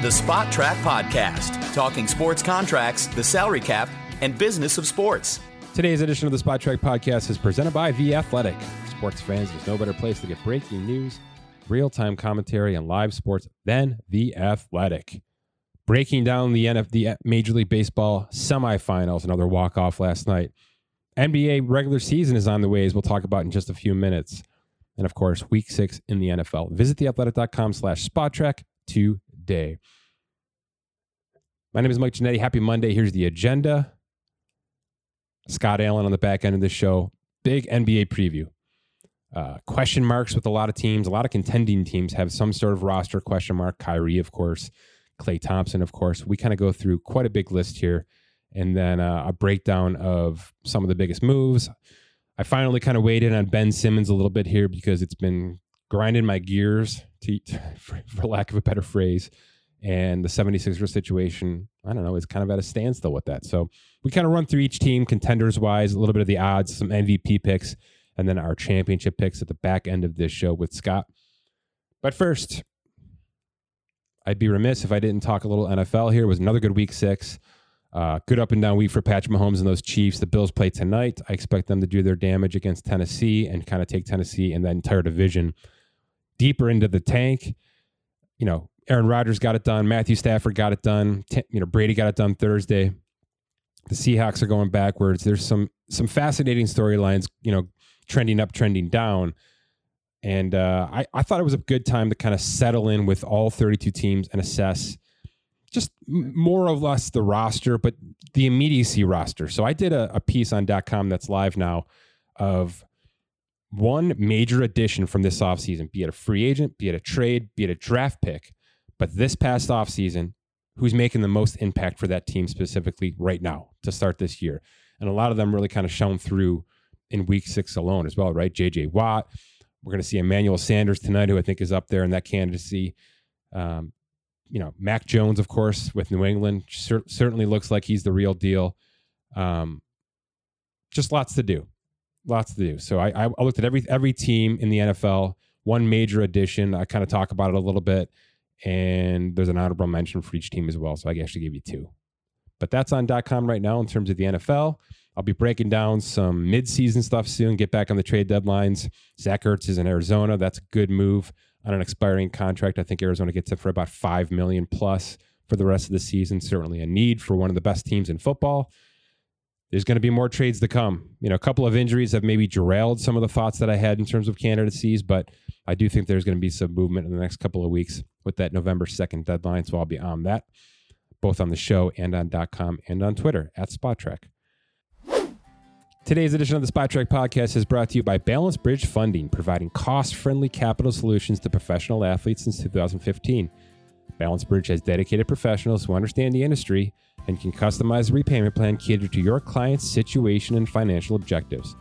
The Spotrac Podcast, talking sports contracts, the salary cap, and business of sports. Today's edition of the Spotrac Podcast is presented by The Athletic. Sports fans, there's no better place to get breaking news, real time commentary, and live sports than The Athletic. Breaking down the, NF, the Major League Baseball semifinals, another walk off last night. NBA regular season is on the way, as we'll talk about in just a few minutes. And of course, week six in the NFL. Visit theathletic.com slash spotrac My name is Mike Ginnitti. Happy Monday. Here's the agenda. Scott Allen on the back end of the show. Big NBA preview. Uh, question marks with a lot of teams. A lot of contending teams have some sort of roster question mark. Kyrie, of course. Klay Thompson, of course. We kind of go through quite a big list here. And then uh, a breakdown of some of the biggest moves. I finally kind of weighed in on Ben Simmons a little bit here because it's been grinding my gears, to, for, for lack of a better phrase. And the 76ers situation, I don't know, is kind of at a standstill with that. So we kind of run through each team contenders wise, a little bit of the odds, some MVP picks, and then our championship picks at the back end of this show with Scott. But first, I'd be remiss if I didn't talk a little NFL here. It was another good week six. Uh, good up and down week for Patrick Mahomes and those Chiefs. The Bills play tonight. I expect them to do their damage against Tennessee and kind of take Tennessee and that entire division deeper into the tank. You know, Aaron Rodgers got it done. Matthew Stafford got it done. You know, Brady got it done Thursday. The Seahawks are going backwards. There's some some fascinating storylines. You know, trending up, trending down. And uh, I, I thought it was a good time to kind of settle in with all 32 teams and assess just more or less the roster, but the immediacy roster. So I did a, a piece on .com that's live now of one major addition from this offseason, be it a free agent, be it a trade, be it a draft pick, but this past offseason, who's making the most impact for that team specifically right now to start this year. And a lot of them really kind of shown through in week six alone as well, right? JJ Watt. We're going to see Emmanuel Sanders tonight, who I think is up there in that candidacy. Um, you know, Mac Jones, of course, with New England, cer- certainly looks like he's the real deal. Um, just lots to do, lots to do. So I, I looked at every every team in the NFL. One major addition. I kind of talk about it a little bit, and there's an honorable mention for each team as well. So I actually gave you two. But that's on .com right now in terms of the NFL. I'll be breaking down some midseason stuff soon. Get back on the trade deadlines. Zach Ertz is in Arizona. That's a good move on an expiring contract. I think Arizona gets it for about five million plus for the rest of the season. Certainly a need for one of the best teams in football. There's going to be more trades to come. You know, a couple of injuries have maybe derailed some of the thoughts that I had in terms of candidacies, but I do think there's going to be some movement in the next couple of weeks with that November 2nd deadline. So I'll be on that, both on the show and on .com and on Twitter at Spotrac. Today's edition of the Spotrac podcast is brought to you by Balance Bridge Funding, providing cost friendly capital solutions to professional athletes since 2015. Balance Bridge has dedicated professionals who understand the industry and can customize a repayment plan catered to your client's situation and financial objectives.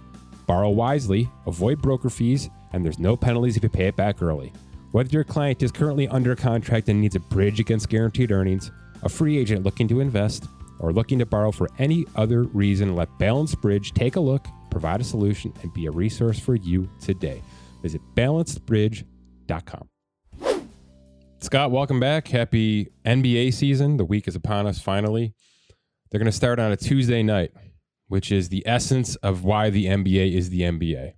Borrow wisely, avoid broker fees, and there's no penalties if you pay it back early. Whether your client is currently under contract and needs a bridge against guaranteed earnings, a free agent looking to invest, or looking to borrow for any other reason, let Balance Bridge take a look, provide a solution, and be a resource for you today. Visit balancedbridge.com. Scott, welcome back. Happy NBA season. The week is upon us finally. They're going to start on a Tuesday night, which is the essence of why the NBA is the NBA.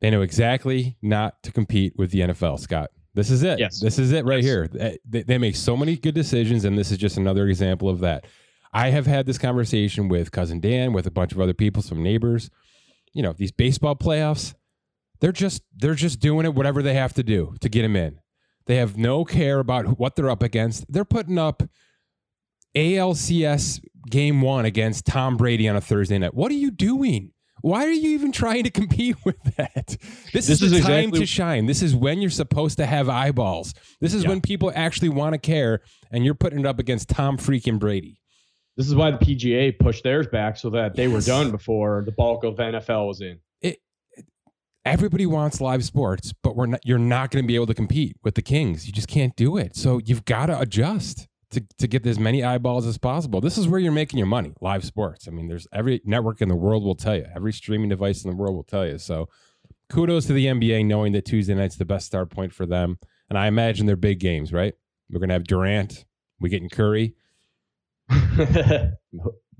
They know exactly not to compete with the NFL, Scott. This is it. Yes. This is it right Yes. here. They, they make so many good decisions, and this is just another example of that. I have had this conversation with cousin Dan, with a bunch of other people, some neighbors. You know, these baseball playoffs, they're just they're just doing it whatever they have to do to get them in. They have no care about what they're up against. They're putting up ALCS game one against Tom Brady on a Thursday night. What are you doing? Why are you even trying to compete with that? This, is This the is time to shine. This is when you're supposed to have eyeballs. This is Yeah. when people actually want to care, and you're putting it up against Tom freaking Brady. This is why the PGA pushed theirs back so that they were done before the bulk of NFL was in. Everybody wants live sports, but we're not, you're not going to be able to compete with the Kings. You just can't do it. So you've got to adjust to, to get as many eyeballs as possible. This is where you're making your money, live sports. I mean, there's every network in the world will tell you, every streaming device in the world will tell you. So kudos to the NBA knowing that Tuesday night's the best start point for them. And I imagine they're big games, right? We're going to have Durant. We getting Curry.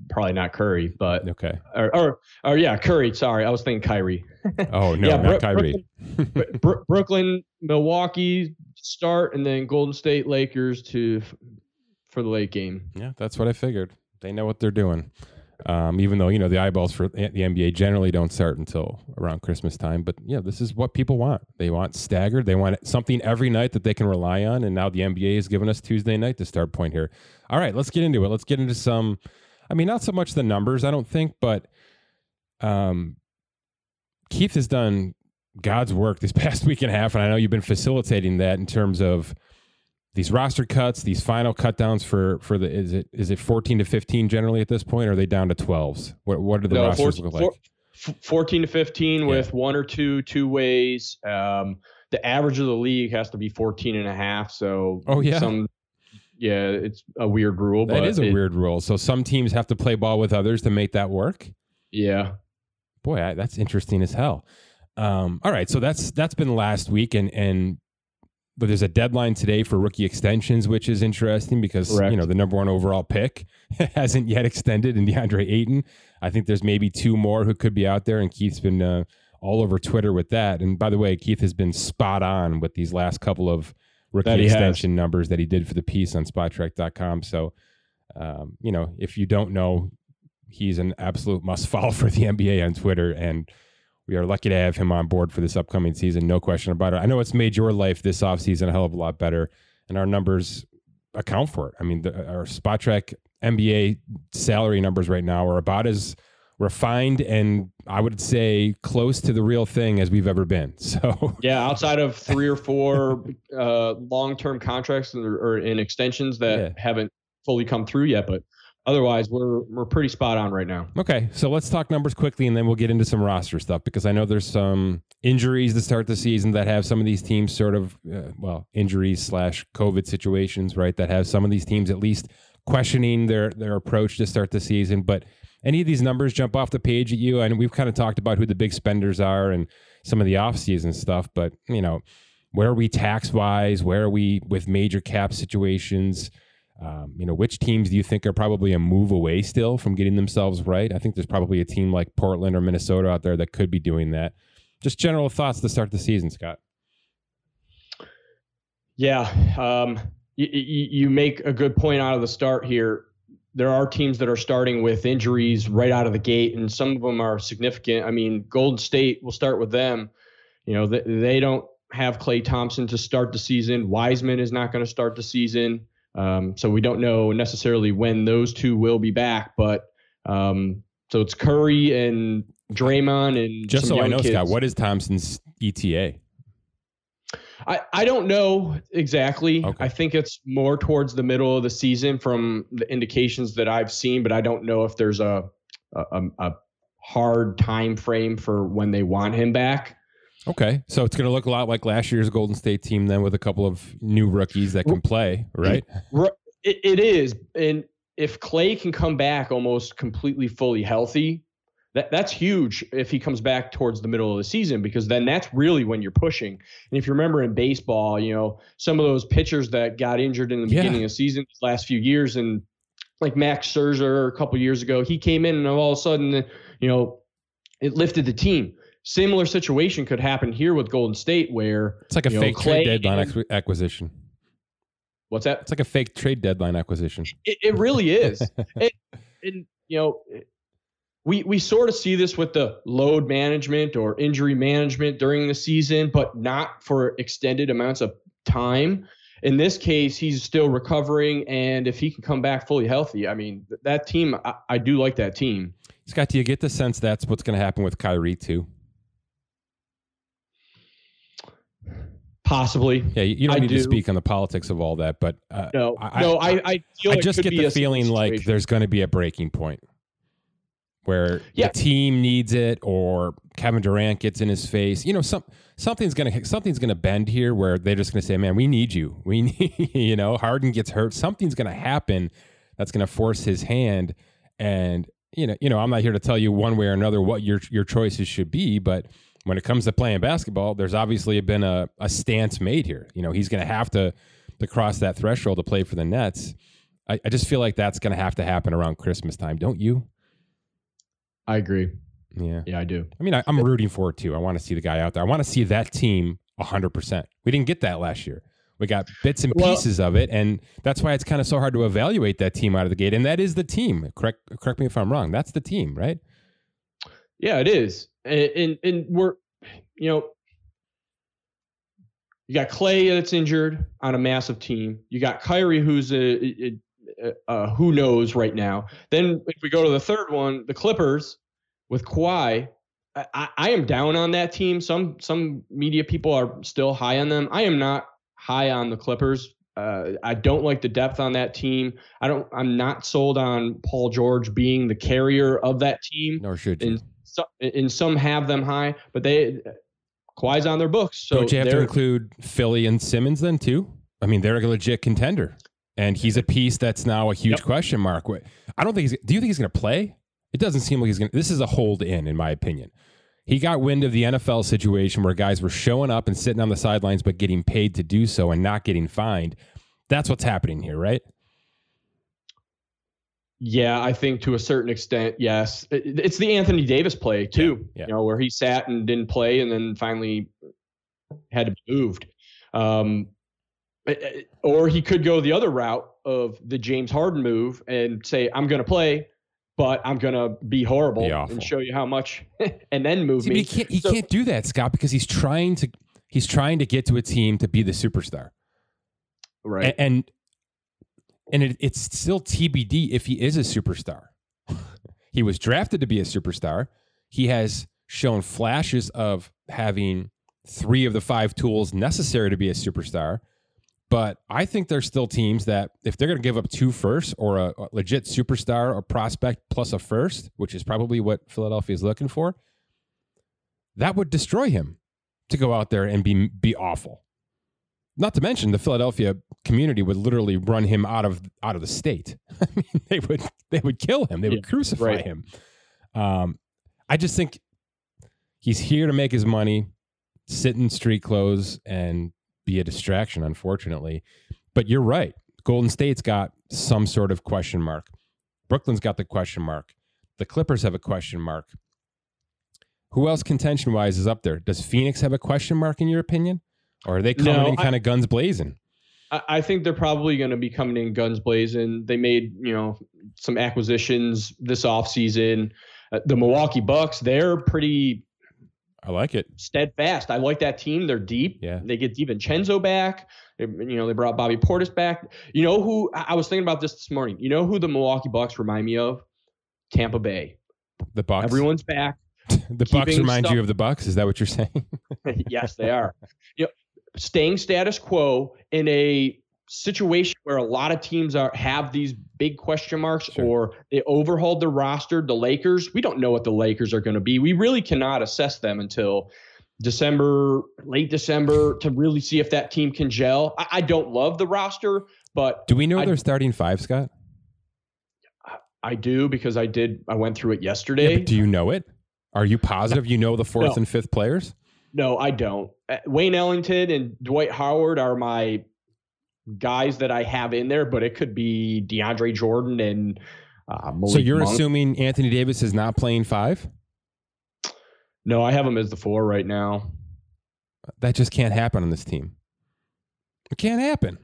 Probably not Curry, but Okay. or, or or yeah, Curry. Sorry, I was thinking Kyrie. Oh no, Yeah, not Brook- Kyrie. Br- Br- Brooklyn, Milwaukee start, and then Golden State, Lakers to for the late game. Yeah, that's what I figured. They know what they're doing. Um, even though you know the eyeballs for the NBA generally don't start until around Christmas time, but yeah, this is what people want. They want staggered. They want something every night that they can rely on. And now the NBA has given us Tuesday night to start point here. All right, let's get into it. Let's get into some. I mean, not so much the numbers, I don't think, but um, Keith has done God's work this past week and a half, and I know you've been facilitating that in terms of these roster cuts, these final cutdowns for for the is it is it fourteen to fifteen generally at this point, or are they down to twelves? What what do the No, rosters 14 look like? four- f- 14 to 15 Yeah. with one or two two ways. Um, the average of the league has to be 14 and a half. So Oh, yeah? some yeah, it's a weird rule, that is a it- weird rule. So some teams have to play ball with others to make that work. Yeah. Boy, I, that's interesting as hell. Um, all right, so that's that's been last week, and and but there's a deadline today for rookie extensions, which is interesting because Correct. you know the number one overall pick hasn't yet extended in DeAndre Ayton. I think there's maybe two more who could be out there, and Keith's been uh, all over Twitter with that. And by the way, Keith has been spot on with these last couple of rookie That he has. extension numbers that he did for the piece on Spotrac.com. So, um, you know, if you don't know, he's an absolute must follow for the NBA on Twitter, and we are lucky to have him on board for this upcoming season. No question about it. I know it's made your life this offseason a hell of a lot better, and our numbers account for it. I mean, the, our Spotrac NBA salary numbers right now are about as refined and I would say close to the real thing as we've ever been. So, Yeah, outside of three or four uh, long-term contracts or, or in extensions that Yeah. haven't fully come through yet, but otherwise we're we're pretty spot on right now. Okay, so let's talk numbers quickly, and then we'll get into some roster stuff because I know there's some injuries to start the season that have some of these teams sort of, uh, well, injuries slash COVID situations, right? That have some of these teams at least questioning their their approach to start the season. But any of these numbers jump off the page at you, and we've kind of talked about who the big spenders are and some of the offseason stuff. But you know, where are we tax wise? Where are we with major cap situations? Um, you know, which teams do you think are probably a move away still from getting themselves right? I think there's probably a team like Portland or Minnesota out there that could be doing that. Just general thoughts to start the season, Scott. Yeah, um, you make a good point out of the start here. There are teams that are starting with injuries right out of the gate, and some of them are significant. I mean, Golden State, we'll start with them. You know, they, they don't have Klay Thompson to start the season. Wiseman is not going to start the season. Um, so we don't know necessarily when those two will be back. But um, so it's Curry and Draymond and Just so I know, kids. Scott, what is Thompson's ETA? I, I don't know exactly. Okay. I think it's more towards the middle of the season from the indications that I've seen, but I don't know if there's a a, a hard time frame for when they want him back. Okay, so it's going to look a lot like last year's Golden State team then with a couple of new rookies that can play, right? It, it is, and if Klay can come back almost completely fully healthy, that that's huge. If he comes back towards the middle of the season, because then that's really when you're pushing. And if you remember in baseball, you know some of those pitchers that got injured in the Yeah. beginning of the season, last few years, and like Max Scherzer a couple years ago, he came in and all of a sudden, you know, it lifted the team. Similar situation could happen here with Golden State, where It's like a You know, fake trade deadline and- acquisition. what's that? It's like a fake trade deadline acquisition. It, it really is. it, and you know, we we sort of see this with the load management or injury management during the season, but not for extended amounts of time. In this case, he's still recovering, and if he can come back fully healthy, I mean, that team, I, I do like that team. Scott, do you get the sense that's what's going to happen with Kyrie too? Possibly. Yeah, you, don't I need to speak on the politics of all that, but uh, No, I- no, I, I I just get the feeling like there's going to be a breaking point where Yeah. the team needs it, or Kevin Durant gets in his face. You know, some something's going to something's to bend here where they're just going to say, "Man, we need you. We need." You know, Harden gets hurt. Something's going to happen that's going to force his hand, and you know, you know, I'm not here to tell you one way or another what your your choices should be, but when it comes to playing basketball, there's obviously been a, a stance made here. You know, he's going to have to to cross that threshold to play for the Nets. I, I just feel like that's going to have to happen around Christmas time, don't you? I agree. Yeah. Yeah, I do. I mean, I, I'm rooting for it too. I want to see the guy out there. I want to see that team 100%. We didn't get that last year. We got bits and Well- pieces of it, and that's why it's kind of so hard to evaluate that team out of the gate. And that is the team. Correct, correct me if I'm wrong. That's the team, right? Yeah, it is. And, and and we're you know you got Klay that's injured on a massive team. You got Kyrie who's a, a, a, a who knows right now. Then if we go to the third one, the Clippers with Kawhi. I- I, I am down on that team. Some some media people are still high on them. I am not high on the Clippers. Uh, I don't like the depth on that team. I don't. I'm not sold on Paul George being the carrier of that team Nor should you. and so, and some have them high, but they Kawhi's on their books. So Don't you have to include Philly and Simmons then too? I mean, they're a legit contender, and he's a piece that's now a huge Yep. question mark. I don't think he's. Do you think he's going to play? It doesn't seem like he's going. to This is a hold in, in my opinion. He got wind of the NFL situation where guys were showing up and sitting on the sidelines, but getting paid to do so and not getting fined. That's what's happening here, right? Yeah, I think to a certain extent, yes. It's the Anthony Davis play too. Yeah, yeah. You know, where he sat and didn't play, and then finally had to be moved. Um, or he could go the other route of the James Harden move and say, "I'm going to play." But I'm gonna be horrible Be and show you how much, and then move See, me. he can't. He So- can't do that, Scott, because he's trying to. He's trying to get to a team to be the superstar. right? A- and and it, it's still TBD if he is a superstar. he was drafted to be a superstar. He has shown flashes of having three of the five tools necessary to be a superstar. But I think there's still teams that if they're going to give up two firsts or a, a legit superstar or prospect plus a first, which is probably what Philadelphia is looking for, that would destroy him to go out there and be be awful. Not to mention the Philadelphia community would literally run him out of out of the state. I mean, they would they would kill him. They would Yeah, crucify right. him. Um, I just think he's here to make his money, sit in street clothes, and be a distraction. Unfortunately, but you're right. Golden State's got some sort of question mark. Brooklyn's got the question mark. The Clippers have a question mark. Who else contention wise is up there? Does Phoenix have a question mark in your opinion? Or are they coming No, in I- kind of guns blazing? I I think they're probably going to be coming in guns blazing. They made, you know, some acquisitions this offseason. Uh, the Milwaukee Bucks, they're pretty I like it. steadfast. I like that team. They're deep. Yeah. They get DiVincenzo back. They, you know, they brought Bobby Portis back. You know who I was thinking about this this morning. You know who the Milwaukee Bucks remind me of? Tampa Bay. The Bucks. Everyone's back. the Bucks remind stuff- you of the Bucks. Is that what you're saying? yes, they are. You know, staying status quo in a situation where a lot of teams are have these big question marks Sure. or they overhauled their roster. The Lakers, we don't know what the Lakers are going to be. We really cannot assess them until December, late December, to really see if that team can gel. I, I don't love the roster, but Do we know I- they're starting five, Scott? I do because I did. I went through it Yeah, yesterday. but do you know it? Are you positive you know the fourth No. and fifth players? No, I don't. Uh, Wayne Ellington and Dwight Howard are my guys that I have in there, but it could be DeAndre Jordan and uh, Malik so you're Monk. assuming Anthony Davis is not playing five? No, I have him as the four right now. That just can't happen on this team. It can't happen.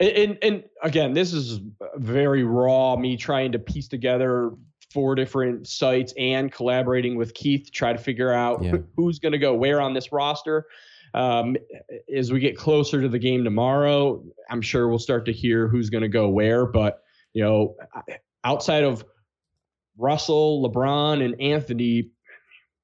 And, and and again, this is very raw. Me trying to piece together four different sites and collaborating with Keith to try to figure out Yeah. who's going to go where on this roster. Um, as we get closer to the game tomorrow, I'm sure we'll start to hear who's going to go where. But you know, outside of Russell, LeBron, and Anthony,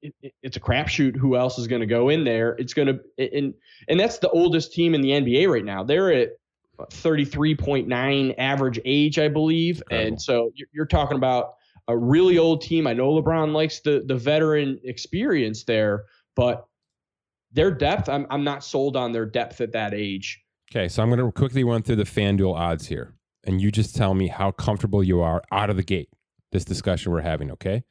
it, it- it's a crapshoot who else is going to go in there. It's going to and and that's the oldest team in the NBA right now. They're at 33.9 average age, I believe. Incredible. And so you're, you're talking about a really old team. I know LeBron likes the the veteran experience there, but their depth, I'm I'm not sold on their depth at that age. Okay, so I'm going to quickly run through the FanDuel odds here, and you just tell me how comfortable you are out of the gate. This discussion we're having, okay?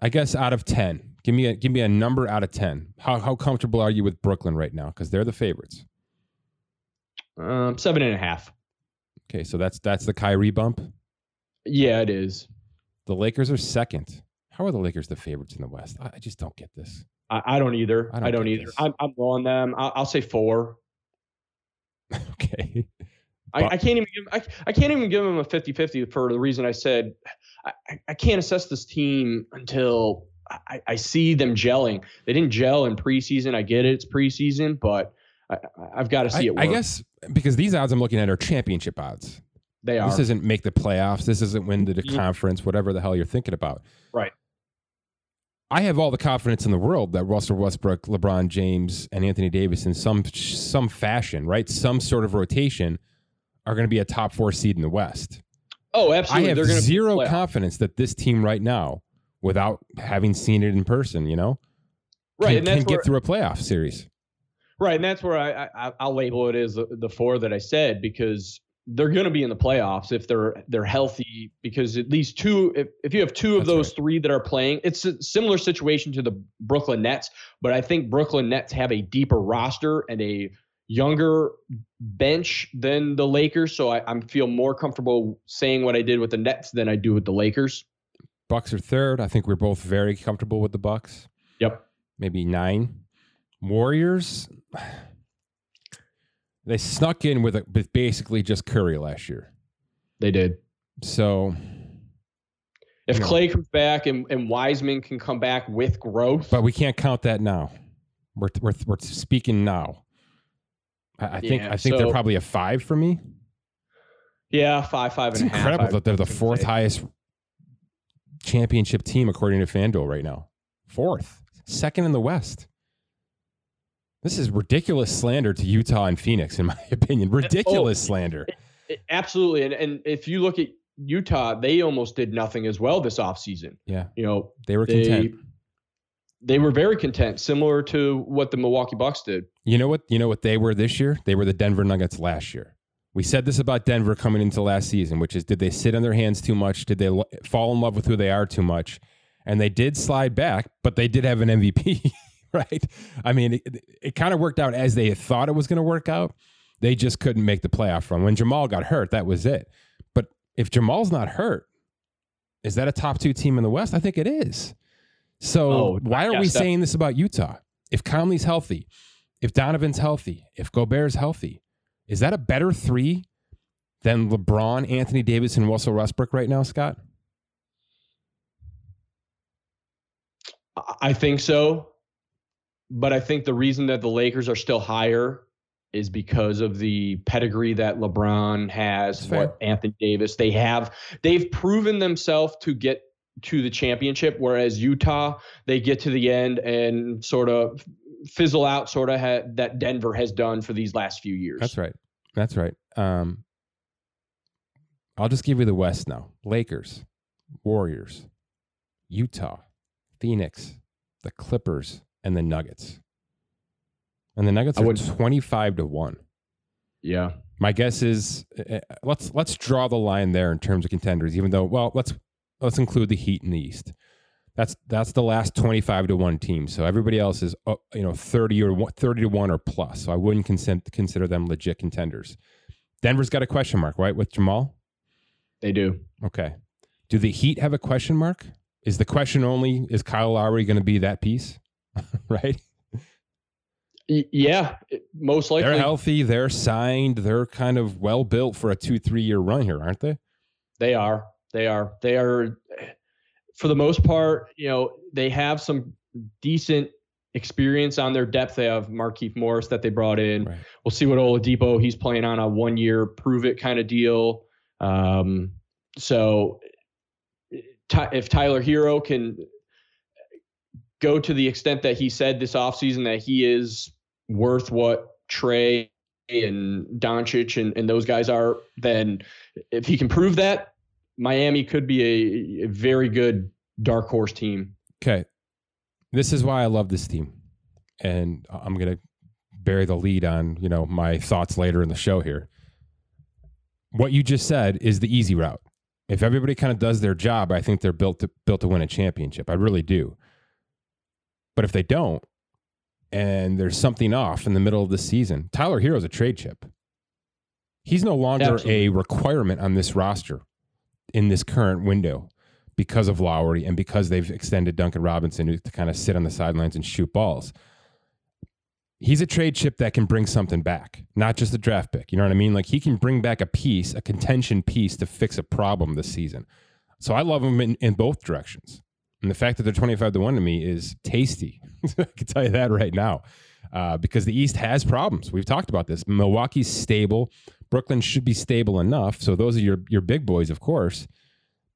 I guess out of ten, give me a give me a number out of ten. How how comfortable are you with Brooklyn right now? Because they're the favorites. Um, seven and a half. Okay, so that's that's the Kyrie bump. Yeah, it is. The Lakers are second. How are the Lakers the favorites in the West? I, I just don't get this. I, I don't either. I I don't don't, either. this. I'm, I'm low on them. I'll, I'll say four. okay. I, I can't even give I, I can't even give them a 50-50 for the reason I said I, I- can't assess this team until I, I see them gelling. They didn't gel in preseason. I get it, it's preseason, but I, I've got to see it work. I guess because these odds I'm looking at are championship odds. they are This isn't make the playoffs. This isn't win the Mhm. conference, whatever the hell you're thinking about. Right. I have all the confidence in the world that Russell Westbrook, LeBron James, and Anthony Davis in some some fashion, right? Some sort of rotation are going to be a top four seed in the West. Oh, absolutely! I have zero confidence that this team right now, without having seen it in person, you know, right, can, and can get through a playoff series. right, and that's where I, I I'll label it as the, the four that I said because they're going to be in the playoffs if they're they're healthy because at least two if, if you have two of That's those right. three that are playing it's a similar situation to the Brooklyn Nets but I think Brooklyn Nets have a deeper roster and a younger bench than the Lakers so I, I feel more comfortable saying what I did with the Nets than I do with the Lakers Bucks are third. I think we're both very comfortable with the Bucks. yep maybe nine. Warriors, they snuck in with, a, with basically just Curry last year. they did So, if. Klay comes back and, and Wiseman can come back with growth but we can't count that now. We're we're, we're speaking now. I, I think Yeah, I think they're probably a five for me. yeah five five It's and a half, incredible that they're the fourth highest championship team according to FanDuel right now. Fourth, second in the West. This is ridiculous slander to Utah and Phoenix, in my opinion. Oh, ridiculous slander. It- absolutely. And and if you look at Utah, they almost did nothing as well this offseason. Yeah, You know, they were they content. they were very content, similar to what the Milwaukee Bucks did. You know what? You know what they were this year? They were the Denver Nuggets last year. We said this about Denver coming into last season, which is did they sit on their hands too much? Did they lo- fall in love with who they are too much? And they did slide back, but they did have an MVP, right? I mean, it, it kind of worked out as they thought it was going to work out. They just couldn't make the playoff run. When Jamal got hurt, that was it. But if Jamal's not hurt, is that a top two team in the West? I think it is. So Oh, why are we that- saying this about Utah? If Conley's healthy, if Donovan's healthy, if Gobert's healthy, is that a better three than LeBron, Anthony Davis, and Russell Westbrook right now, Scott? I- I think so. But I think the reason that the Lakers are still higher is because of the pedigree that LeBron has, That's fair. what Anthony Davis. They have they've proven themselves to get to the championship, whereas Utah, they get to the end and sort of fizzle out, sort of ha- that Denver has done for these last few years. That's right. That's right. Um, I'll just give you the West now Lakers, Warriors, Utah, Phoenix, the Clippers, and the Nuggets. And the Nuggets I are would- 25 to 1. Yeah. My guess is uh, let's let's draw the line there in terms of contenders. Even though, well, let's let's include the Heat in the East. That's that's the last twenty five to one team. So everybody else is uh, you know thirty or 30 to one or plus. So I wouldn't consent, consider them legit contenders. Denver's got a question mark, right, with Jamal. They do. Okay. Do the Heat have a question mark? Is the question only is Kyle Lowry going to be that piece? right? Yeah, most likely. They're healthy. They're signed. They're kind of well built for a two three year run here, aren't they? They are. They are. They are. For the most part, you know, they have some decent experience on their depth. They have Markieff Morris that they brought in. Right. We'll see what Oladipo. He's playing on a one-year prove-it kind of deal. Um, so, if Tyler Herro can go to the extent that he said this offseason that he is worth what Trae and Doncic and, and those guys are, then if he can prove that, Miami could be a, a very good dark horse team. Okay. This is why I love this team. And I'm going to bury the lead on, you know, my thoughts later in the show here. What you just said is the easy route. If everybody kind of does their job, I think they're built to built to win a championship. I really do. But if they don't, and there's something off in the middle of the season, Tyler Herro's a trade chip. He's no longer Absolutely. a requirement on this roster in this current window because of Lowry and because they've extended Duncan Robinson to, kind of sit on the sidelines and shoot balls. He's a trade chip that can bring something back, not just a draft pick. You know what I mean? Like he can bring back a piece, a contention piece to fix a problem this season. So I love him in, in both directions. And the fact that they're 25 to 1 to me is tasty. I can tell you that right now. Uh, because the East has problems. We've talked about this. Milwaukee's stable. Brooklyn should be stable enough. So those are your your big boys, of course.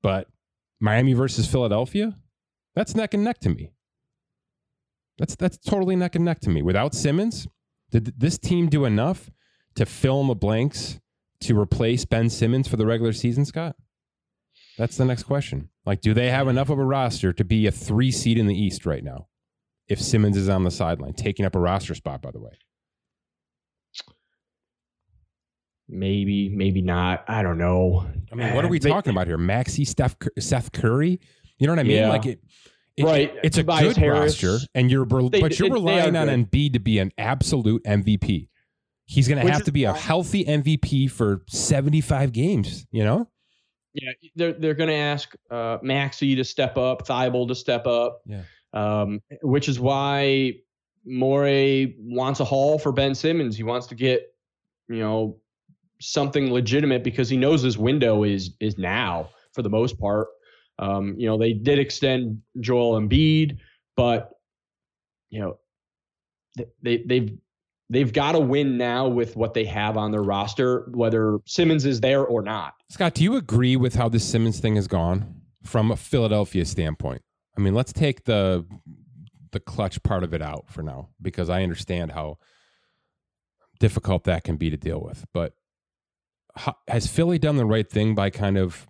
But Miami versus Philadelphia, that's neck and neck to me. That's that's totally neck and neck to me. Without Simmons, did this team do enough to fill in the blanks to replace Ben Simmons for the regular season, Scott? That's the next question. Like, do they have enough of a roster to be a three seed in the East right now? If Simmons is on the sideline, taking up a roster spot, by the way. Maybe, maybe not. I don't know. I mean, what are we They- talking about here? Maxey, Steph, Seth Curry. You know what I mean? Yeah. Like it, it- Right. It's a Tobias good Harris. roster, and you're They- but you're they- relying on. Embiid to be an absolute MVP. He's going to have is to be a healthy MVP for 75 games. You know? Yeah, they're they're going to ask uh, Maxey to step up, Thybulle to step up. Yeah. Um, which is why Morey wants a haul for Ben Simmons. He wants to get, you know, something legitimate because he knows his window is is now for the most part. Um, you know, they did extend Joel Embiid, but you know, they they've they've got to win now with what they have on their roster, whether Simmons is there or not. Scott, do you agree with how this Simmons thing has gone from a Philadelphia standpoint? I mean, let's take the the clutch part of it out for now because I understand how difficult that can be to deal with. But how, has Philly done the right thing by kind of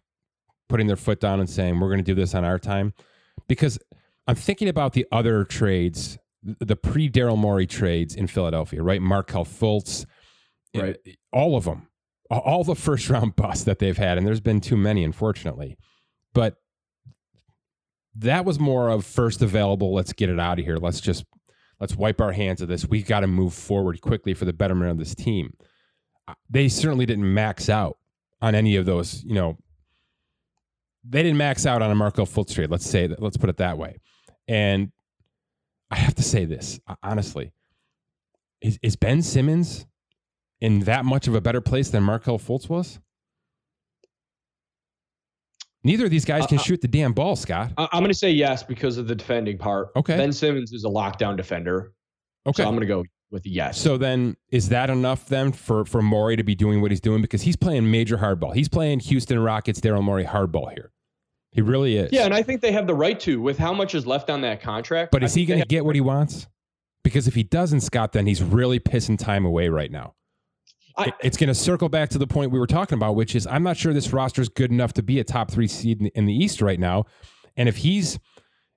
putting their foot down and saying we're going to do this on our time? Because I'm thinking about the other trades, the pre Daryl Morey trades in Philadelphia, right? Markelle Fultz, Right. all of them, all the first round busts that they've had, and there's been too many, unfortunately. But that was more of first available. Let's get it out of here. Let's just let's wipe our hands of this. We've got to move forward quickly for the betterment of this team. They certainly didn't max out on any of those. You know, they didn't max out on a Marco Fultz trade. Let's say that. Let's put it that way. And I have to say this uh, honestly: is is Ben Simmons in that much of a better place than Markelle Fultz was? Neither of these guys can Uh, uh, shoot the damn ball, Scott. I'm going to say yes because of the defending part. Okay. Ben Simmons is a lockdown defender. Okay. So I'm going to go with yes. So then, is that enough then for for Morey to be doing what he's doing because he's playing major hardball? He's playing Houston Rockets, Daryl Morey hardball here. He really is. yeah, and I think they have the right to with how much is left on that contract. but I is he going to get what he wants? Because if he doesn't, Scott, then he's really pissing time away right now. I- it's going to circle back to the point we were talking about, which is I'm not sure this roster is good enough to be a top three seed in, in the East right now. And if he's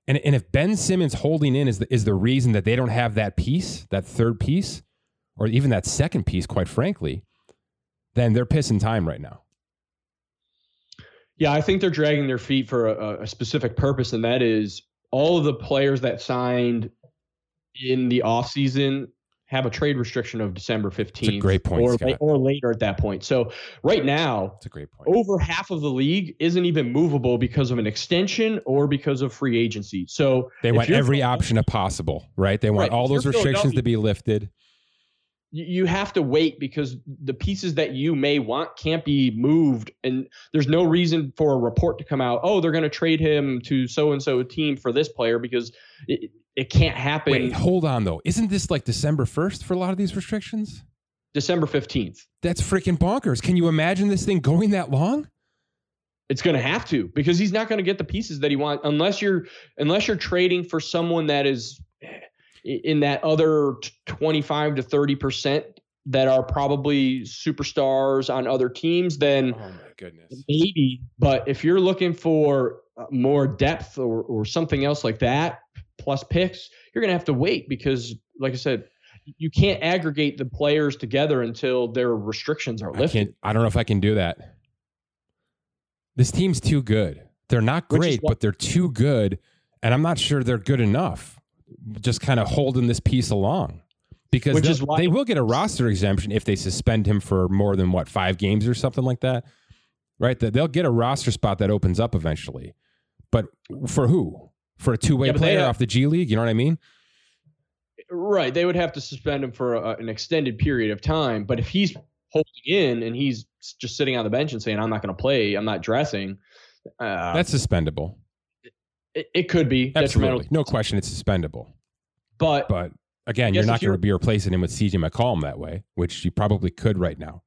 and, and if Ben Simmons holding in is the, is the reason that they don't have that piece, that third piece, or even that second piece, quite frankly, then they're pissing time right now. Yeah, I think they're dragging their feet for a, a specific purpose, and that is all of the players that signed in the offseason have a trade restriction of December 15th. great point, or, Scott. or later at that point. So right now, That's a great point. over half of the league isn't even movable because of an extension or because of free agency. So They want every option possible, right? They want Right, all those restrictions to be lifted. You you have to wait because the pieces that you may want can't be moved and there's no reason for a report to come out oh they're going to trade him to so and so team for this player because it, it can't happen Wait, hold on though. Isn't this like December 1st for a lot of these restrictions? december 15th That's freaking bonkers. Can you imagine this thing going that long? it's going to have to because he's not going to get the pieces that he wants unless you're unless you're trading for someone that is eh, in that other 25 to 30 percent that are probably superstars on other teams then Oh my goodness. maybe but if you're looking for uh, more depth or, or something else like that plus picks you're going to have to wait because like i said you can't aggregate the players together until their restrictions are I lifted can't I don't know if I can do that. This team's too good. They're not great, but they're too good, and I'm not sure they're good enough. Just kind of holding this piece along. because Which is why- they will get a roster exemption if they suspend him for more than what five games or something like that, right? That they'll get a roster spot that opens up eventually, but for who? For a two way Yeah, player have- off the G League, you know what I mean? Right. They would have to suspend him for a, an extended period of time. But if he's holding in and he's just sitting on the bench and saying, I'm not going to play, I'm not dressing, uh, That's suspendable. It, it could be. Absolutely, no question, it's suspendable. But, But again, you're not going to be replacing him with CJ McCollum that way, which you probably could right now.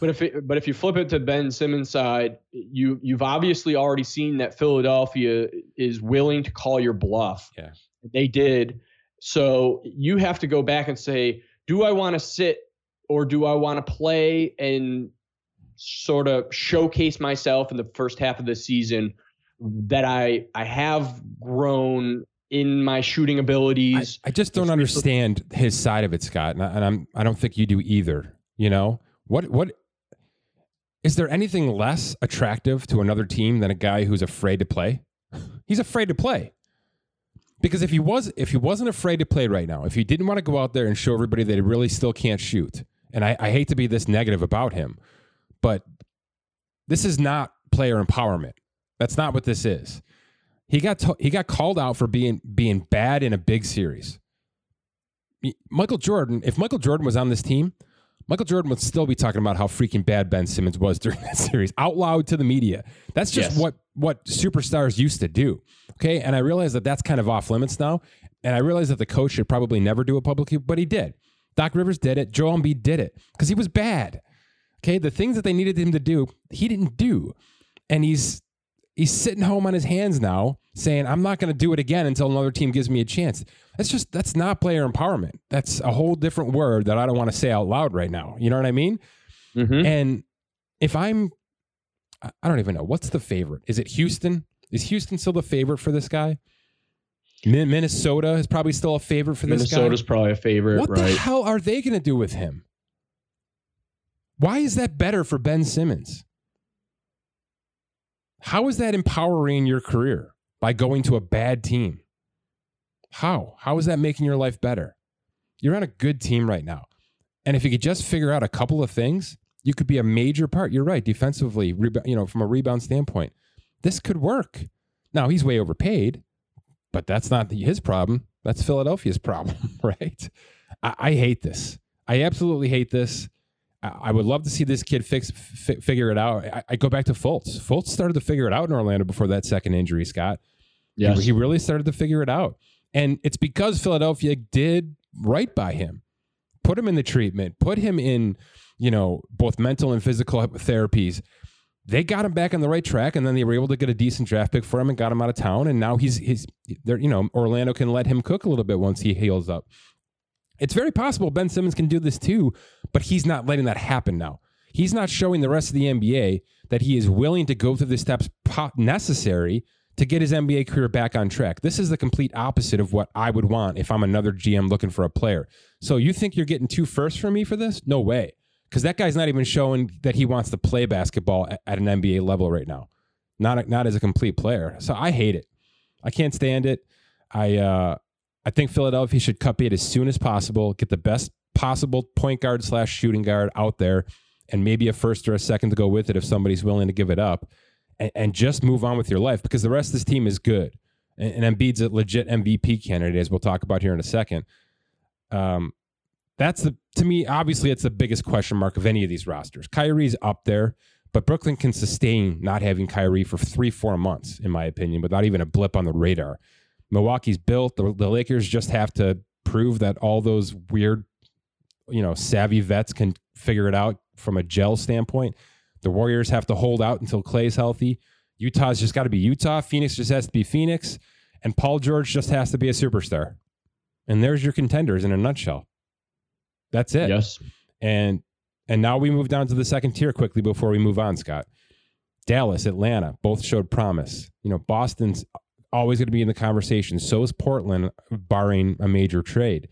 but if it, but if you flip it to Ben Simmons' side, you you've obviously already seen that Philadelphia is willing to call your bluff. Yeah. They did. So you have to go back and say, do I want to sit or do I want to play and sort of showcase myself in the first half of the season that I I have grown in my shooting abilities. I just don't understand his side of it, Scott, and, I, and I'm I don't think you do either. You know what? What is there anything less attractive to another team than a guy who's afraid to play? He's afraid to play because if he was if he wasn't afraid to play right now, if he didn't want to go out there and show everybody that he really still can't shoot, and I, I hate to be this negative about him, but this is not player empowerment. That's not what this is. He got to, he got called out for being being bad in a big series. Michael Jordan, if Michael Jordan was on this team, Michael Jordan would still be talking about how freaking bad Ben Simmons was during that series out loud to the media. That's just Yes. what what superstars used to do. Okay, and I realize that that's kind of off limits now, and I realize that the coach should probably never do it publicly, but he did. Doc Rivers did it. Joel Embiid did it because he was bad. Okay, the things that they needed him to do, he didn't do, and he's he's sitting home on his hands now, saying, "I'm not going to do it again until another team gives me a chance." That's just that's not player empowerment. That's a whole different word that I don't want to say out loud right now. You know what I mean? Mhm. And if I'm, I don't even know what's the favorite. Is it Houston? Is Houston still the favorite for this guy? Min- Minnesota is probably still a favorite for this Minnesota's guy. probably a favorite, What the right? hell are they going to do with him? Why is that better for Ben Simmons? How is that empowering your career by going to a bad team? How? How is that making your life better? You're on a good team right now. And if you could just figure out a couple of things, you could be a major part. You're right, defensively, you know, from a rebound standpoint. This could work. Now, he's way overpaid, but that's not his problem. That's Philadelphia's problem, right? I, I hate this. I absolutely hate this. I, would love to see this kid fix fi- figure it out. I, I go back to Fultz. Fultz started to figure it out in Orlando before that second injury, Scott. He- He, really started to figure it out. And it's because Philadelphia did right by him. Put him in the treatment, put him in, you know, both mental and physical therapies. They got him back on the right track, and then they were able to get a decent draft pick for him and got him out of town. And now he's he's there, you know, Orlando can let him cook a little bit once he heals up. It's very possible Ben Simmons can do this too, but he's not letting that happen now. He's not showing the rest of the NBA that he is willing to go through the steps necessary to get his NBA career back on track. This is the complete opposite of what I would want if I'm another GM looking for a player. So you think you're getting two firsts from me for this? No way. Because that guy's not even showing that he wants to play basketball at, an NBA level right now. Not not as a complete player. So I hate it. I can't stand it. I uh, I think Philadelphia should cut bait as soon as possible. Get the best possible point guard slash shooting guard out there, and maybe a first or a second to go with it if somebody's willing to give it up and, and just move on with your life because the rest of this team is good. And, and Embiid's a legit MVP candidate, as we'll talk about here in a second. Um, that's the to me, obviously, it's the biggest question mark of any of these rosters. Kyrie's up there, but Brooklyn can sustain not having Kyrie for three, four months, in my opinion, without even a blip on the radar. Milwaukee's built. The, the Lakers just have to prove that all those weird, you know, savvy vets can figure it out from a gel standpoint. The Warriors have to hold out until Klay's healthy. Utah's just got to be Utah. Phoenix just has to be Phoenix. And Paul George just has to be a superstar. And there's your contenders in a nutshell. That's it. Yes. And and now we move down to the second tier quickly before we move on, Scott. Dallas, Atlanta, both showed promise. You know, Boston's always going to be in the conversation. So is Portland, barring a major trade.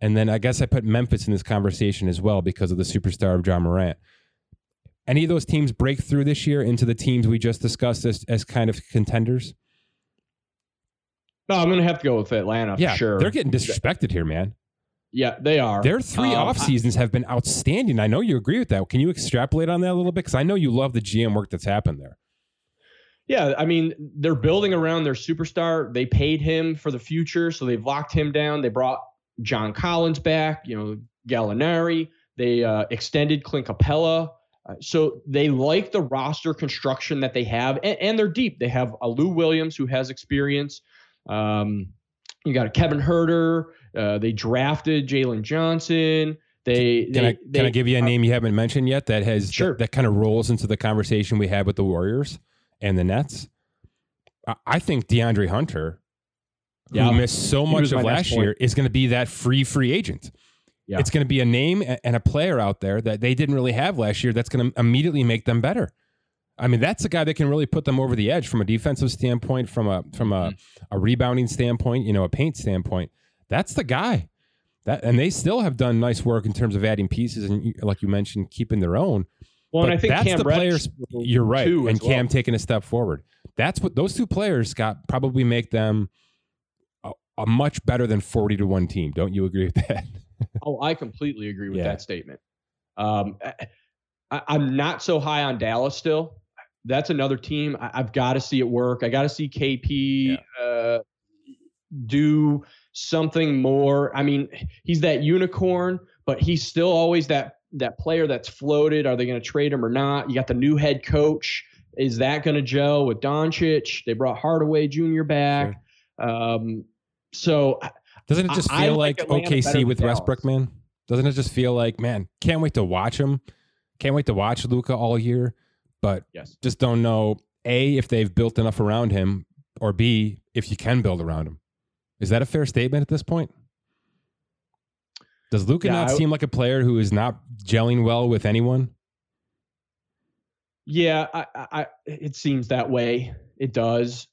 And then I guess I put Memphis in this conversation as well because of the superstar of Ja Morant. Any of those teams break through this year into the teams we just discussed as, as kind of contenders? No, I'm going to have to go with Atlanta yeah, for sure. they're getting disrespected here, man. Yeah, they are. Their three Um, off seasons have been outstanding. I know you agree with that. Can you extrapolate on that a little bit? Because I know you love the GM work that's happened there. Yeah, I mean, they're building around their superstar. They paid him for the future, so they've locked him down. They brought John Collins back, you know, Gallinari. They uh, extended Clint Capela. Uh, so they like the roster construction that they have, and, and they're deep. They have a Lou Williams who has experience. Um, you got a Kevin Huerter. Uh, they drafted Jalen Johnson. They Can they, I they, I give you a name you haven't mentioned yet that has Sure. that, that kind of rolls into the conversation we had with the Warriors and the Nets? I, I think DeAndre Hunter, Yeah. who missed so much of last year, is going to be that free free agent. Yeah. It's going to be a name and a player out there that they didn't really have last year. That's going to immediately make them better. I mean, that's a guy that can really put them over the edge from a defensive standpoint, from a from a, Mm-hmm. a rebounding standpoint, you know, a paint standpoint. That's the guy. That and they still have done nice work in terms of adding pieces and like you mentioned, keeping their own. well, and I think that's Cam the Reddish players- You're right, and as well. Cam taking a step forward. That's what those two players, Scott, probably make them a, much better than forty to one team. Don't you agree with that? Oh, I completely agree with Yeah. that statement. Um, I, I'm not so high on Dallas still. That's another team. I, I've got to see it work. I got to see KP uh, do something more. I mean, he's that unicorn, but he's still always that that player that's floated. Are they going to trade him or not? You got the new head coach. Is that going to gel with Doncic? They brought Hardaway Jr. back. Um, so Doesn't it just feel like like, OKC with. Westbrook, man? Doesn't it just feel like, man, can't wait to watch him. Can't wait to watch Luka all year, but yes. just don't know a if they've built enough around him, or b if you can build around him. Is that a fair statement at this point? Does Luka Yeah, not I- seem like a player who is not gelling well with anyone? Yeah, I, I- it seems that way. It does.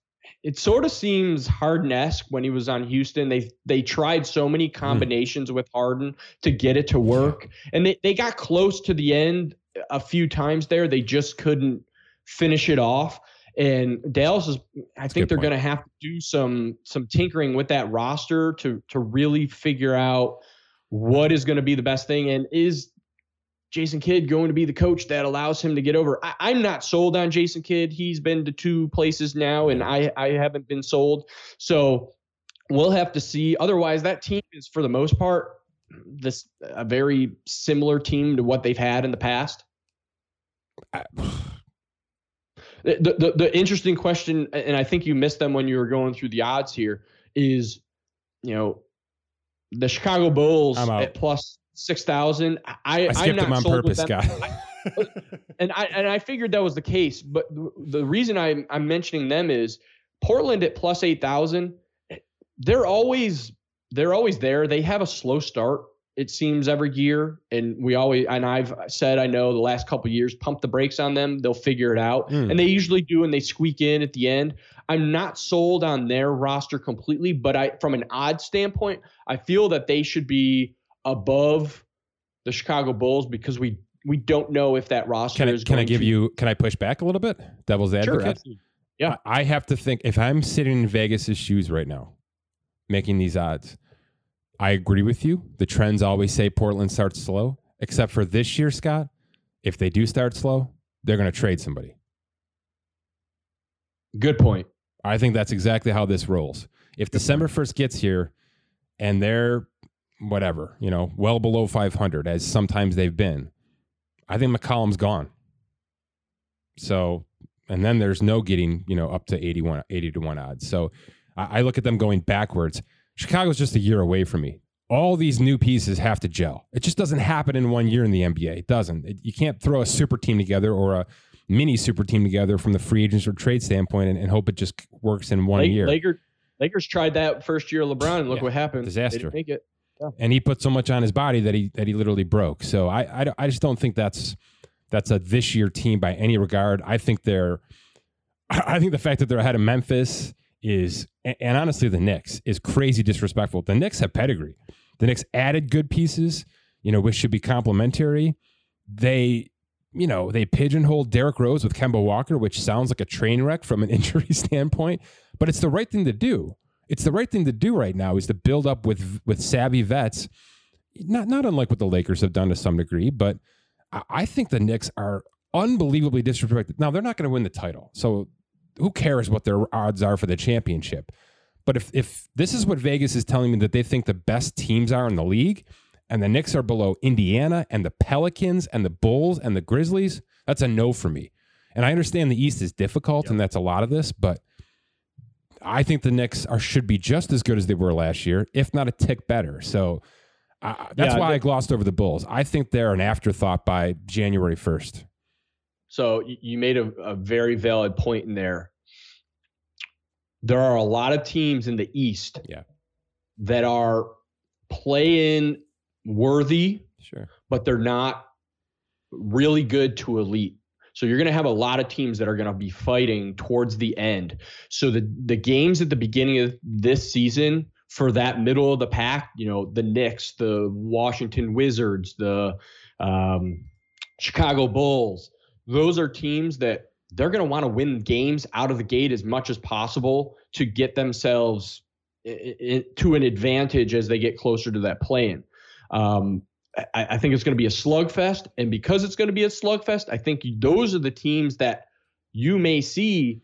It sort of seems Harden-esque when he was on Houston. They they tried so many hmm. combinations with Harden to get it to work, and they, they got close to the end a few times there. They just couldn't finish it off. And Dallas is, I a think they're going to have to do some some tinkering with that roster to to really figure out what is going to be the best thing and is Jason Kidd going to be the coach that allows him to get over. I, I'm not sold on Jason Kidd. He's been to two places now, and I, I haven't been sold. So we'll have to see. Otherwise, that team is for the most part this a very similar team to what they've had in the past. I- The, the, the interesting question, and I think you missed them when you were going through the odds here, is you know the Chicago Bulls at plus six thousand. I, I I'm skipped not him on purpose, them. Scott. and I and I figured that was the case. But the, the reason I'm I'm mentioning them is Portland at plus eight thousand. They're always they're always there. They have a slow start. It seems every year, and we always and I've said I know the last couple years pump the brakes on them. They'll figure it out, Mm. and they usually do, and they squeak in at the end. I'm not sold on their roster completely, but I from an odd standpoint, I feel that they should be above the Chicago Bulls because we we don't know if that roster Can I, is. can I give to, you? Can I push back a little bit? Devil's Sure, advocate. absolutely. Yeah. I I have to think if I'm sitting in Vegas's shoes right now, making these odds. I agree with you. The trends always say Portland starts slow, except for this year, Scott. If they do start slow, they're going to trade somebody. Good point. I think that's exactly how this rolls. If December 1st gets here and they're whatever, you know, well below 500, as sometimes they've been, I think McCollum's gone. So, and then there's no getting, you know, up to 81, 80 to 1 odds. So I, I look at them going backwards. Chicago's just a year away from me. All these new pieces have to gel. It just doesn't happen in one year in the NBA. It doesn't. It- you can't throw a super team together or a mini super team together from the free agents or trade standpoint and, and hope it just works in one Lake- year. Lakers, Lakers tried that first year of LeBron, and look Yeah, what happened. disaster. Make it. And he put so much on his body that he that he literally broke. So I I, I just don't think that's that's a this year team by any regard. I think they're I think the fact that they're ahead of Memphis is and, honestly the Knicks is crazy disrespectful. The Knicks have pedigree. The Knicks added good pieces, you know, which should be complementary. They you know, they pigeonholed Derrick Rose with Kemba Walker, which sounds like a train wreck from an injury standpoint, but it's the right thing to do. It's the right thing to do right now is to build up with with savvy vets not not unlike what the Lakers have done to some degree, but I, I think the Knicks are unbelievably disrespected. Now they're not going to win the title, so who cares what their odds are for the championship? But if if this is what Vegas is telling me that they think the best teams are in the league, and the Knicks are below Indiana and the Pelicans and the Bulls and the Grizzlies, that's a no for me. And I understand the East is difficult, yep. and that's a lot of this, but I think the Knicks are should be just as good as they were last year, if not a tick better. So that's yeah, why they, I glossed over the Bulls. I think they're an afterthought by January first. So you made a, a very valid point in there. There are a lot of teams in the East yeah. that are playing worthy, sure, but they're not really good to elite. So you're going to have a lot of teams that are going to be fighting towards the end. So the the games at the beginning of this season for that middle of the pack, you know, the Knicks, the Washington Wizards, the um, Chicago Bulls, those are teams that they're going to want to win games out of the gate as much as possible to get themselves to an advantage as they get closer to that play-in. Um, I, I think it's going to be a slugfest. And because it's going to be a slugfest, I think those are the teams that you may see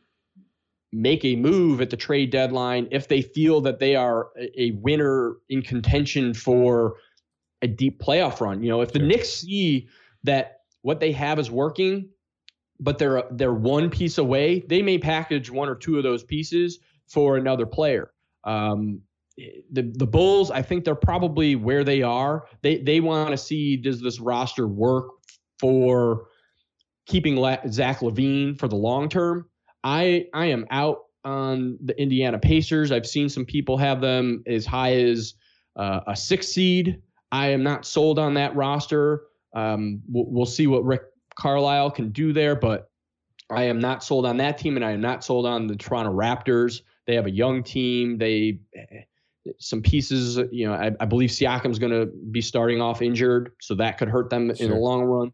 make a move at the trade deadline if they feel that they are a winner in contention for a deep playoff run. You know, if the sure. Knicks see that what they have is working, but they're they're one piece away, they may package one or two of those pieces for another player. Um, the the Bulls, I think they're probably where they are. They they want to see does this roster work for keeping La- Zach LaVine for the long term. I I am out on the Indiana Pacers. I've seen some people have them as high as uh, a six seed. I am not sold on that roster. Um, we'll, we'll see what Rick Carlisle can do there, but I am not sold on that team, and I am not sold on the Toronto Raptors. They have a young team. They some pieces. You know, I, I believe Siakam's going to be starting off injured, so that could hurt them sure. in the long run.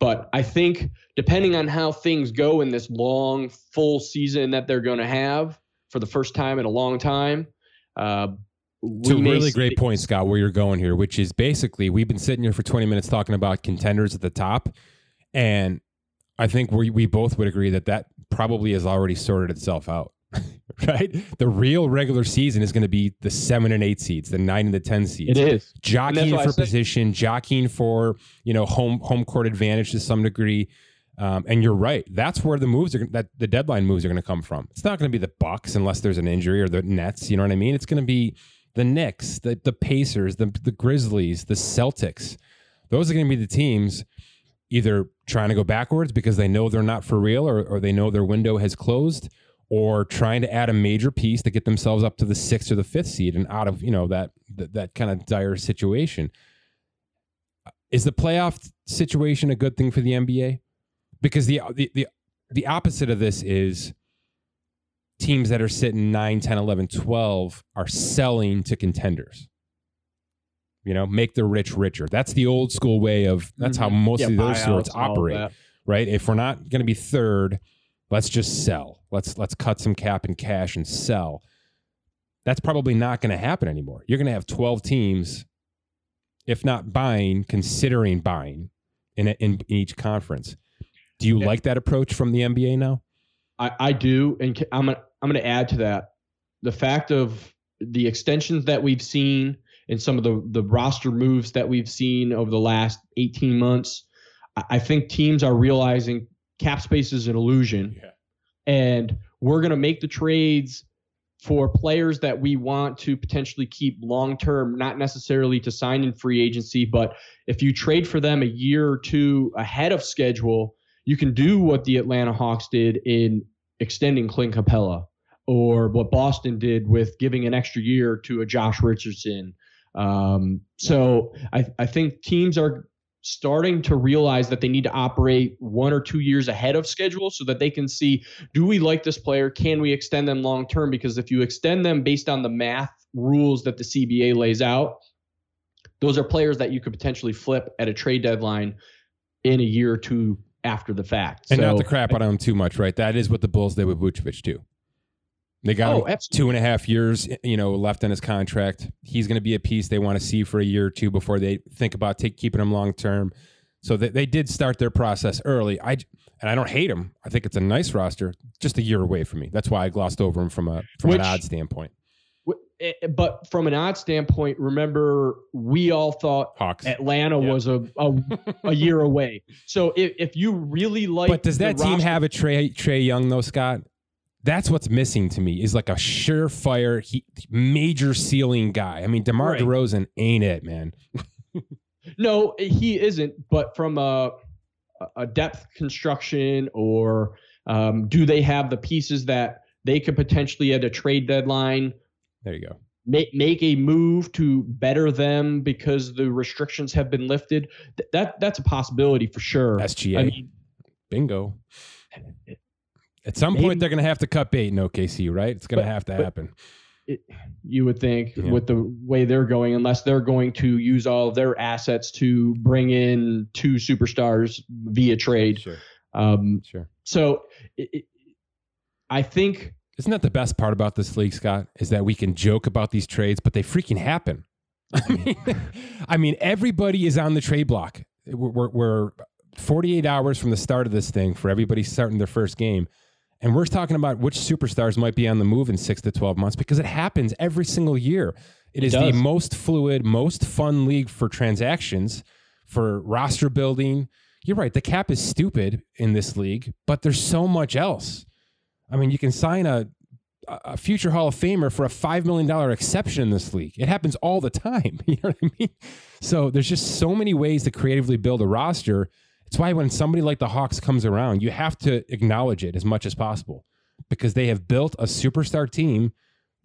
But I think depending on how things go in this long, full season that they're going to have for the first time in a long time. Uh, it's a really great point, Scott, where you're going here, which is basically we've been sitting here for 20 minutes talking about contenders at the top. And I think we, we both would agree that that probably has already sorted itself out. right? The real regular season is going to be the seven and eight seeds, the nine and the ten seeds. It is jockeying for position, jockeying for you know home home court advantage to some degree. Um, and you're right. That's where the moves are that the deadline moves are going to come from. It's not going to be the Bucks unless there's an injury or the Nets. You know what I mean? It's going to be the Knicks, the the Pacers, the the Grizzlies, the Celtics. Those are going to be the teams either trying to go backwards because they know they're not for real or, or they know their window has closed or trying to add a major piece to get themselves up to the sixth or the fifth seed and out of you know that that, that kind of dire situation. Is the playoff situation a good thing for the NBA? Because the the the, the opposite of this is teams that are sitting 9, 10, 11, 12 are selling to contenders. You know, make the rich richer. That's the old school way of that's mm-hmm. how most yeah, of those sorts operate. Right? If we're not going to be third, let's just sell. Let's let's cut some cap and cash and sell. That's probably not going to happen anymore. You're going to have 12 teams if not buying, considering buying in, in, in each conference. Do you yeah. like that approach from the NBA now? I, I do, and I'm gonna, I'm going to add to that the fact of the extensions that we've seen and some of the the roster moves that we've seen over the last 18 months. I think teams are realizing cap space is an illusion. Yeah. And we're going to make the trades for players that we want to potentially keep long term, not necessarily to sign in free agency, but if you trade for them a year or two ahead of schedule, you can do what the Atlanta Hawks did in extending Clint Capela or what Boston did with giving an extra year to a Josh Richardson. Um, so I, I think teams are starting to realize that they need to operate one or two years ahead of schedule so that they can see do we like this player? Can we extend them long term? Because if you extend them based on the math rules that the CBA lays out, those are players that you could potentially flip at a trade deadline in a year or two after the fact. And so, not to crap on them too much, right? That is what the Bulls did with Vucevic too. They got Oh, two and a half years, you know, left on his contract. He's going to be a piece they want to see for a year or two before they think about take, keeping him long term. So they, they did start their process early. I and I don't hate him. I think it's a nice roster. Just a year away from me. That's why I glossed over him from a from Which- an odd standpoint. W- eh, But from an odd standpoint, remember we all thought Hawks. Atlanta Yeah. was a, a a year away. So if, if you really like, But does that team have a Trae Trae Young though, Scott? That's what's missing to me is like a surefire, he, major ceiling guy. I mean, DeMar Right. DeRozan ain't it, man. No, he isn't. But from a a depth construction, or um, do they have the pieces that they could potentially at a trade deadline There you go. make make a move to better them because the restrictions have been lifted? Th- that that's a possibility for sure. SGA. I mean, Bingo. At some Maybe- point, they're going to have to cut bait in OKC, right? It's going to have to happen. you would think Yeah. with the way they're going, unless they're going to use all of their assets to bring in two superstars via trade. Sure, Um, sure. so it, it, I think Isn't that the best part about this league, Scott? Is that we can joke about these trades, but they freaking happen. I mean, I mean everybody is on the trade block. We're, we're, we're 48 hours from the start of this thing for everybody starting their first game. And we're talking about which superstars might be on the move in six to 12 months because it happens every single year. It is the most fluid, most fun league for transactions, for roster building. You're right. The cap is stupid in this league, but there's so much else. I mean, you can sign a a future Hall of Famer for a five million dollar exception in this league. It happens all the time. You know what I mean? So there's just so many ways to creatively build a roster. It's why when somebody like the Hawks comes around, you have to acknowledge it as much as possible because they have built a superstar team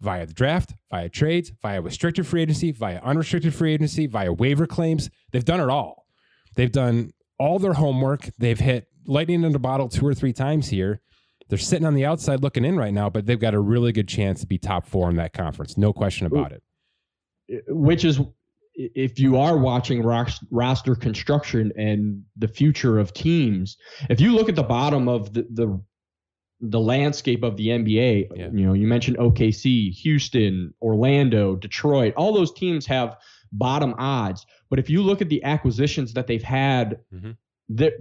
via the draft, via trades, via restricted free agency, via unrestricted free agency, via waiver claims. They've done it all. They've done all their homework. They've hit lightning in a bottle two or three times here. They're sitting on the outside looking in right now, but they've got a really good chance to be top four in that conference. No question about it. which is if you are watching ros- roster construction and the future of teams, if you look at the bottom of the the, the landscape of the NBA, Yeah. you know, you mentioned OKC, Houston, Orlando, Detroit, all those teams have bottom odds. But if you look at the acquisitions that they've had, Mhm. they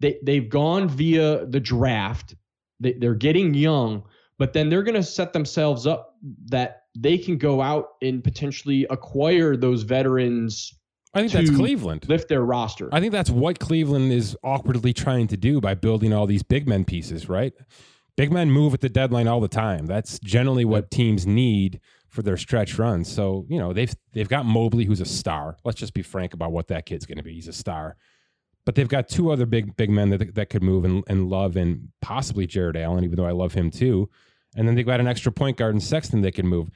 they they've gone via the draft. They, they're getting young, but then they're going to set themselves up that they can go out and potentially acquire those veterans, I think that's Cleveland. lift their roster. I think that's what Cleveland is awkwardly trying to do by building all these big men pieces, right? Big men move at the deadline all the time. That's generally what teams need for their stretch runs. So, you know, they've they've got Mobley who's a star. Let's just be frank about what that kid's going to be. He's a star. But they've got two other big big men that that could move and, and love and possibly Jarrett Allen, even though I love him too. And then they've got an extra point guard in Sexton they can move.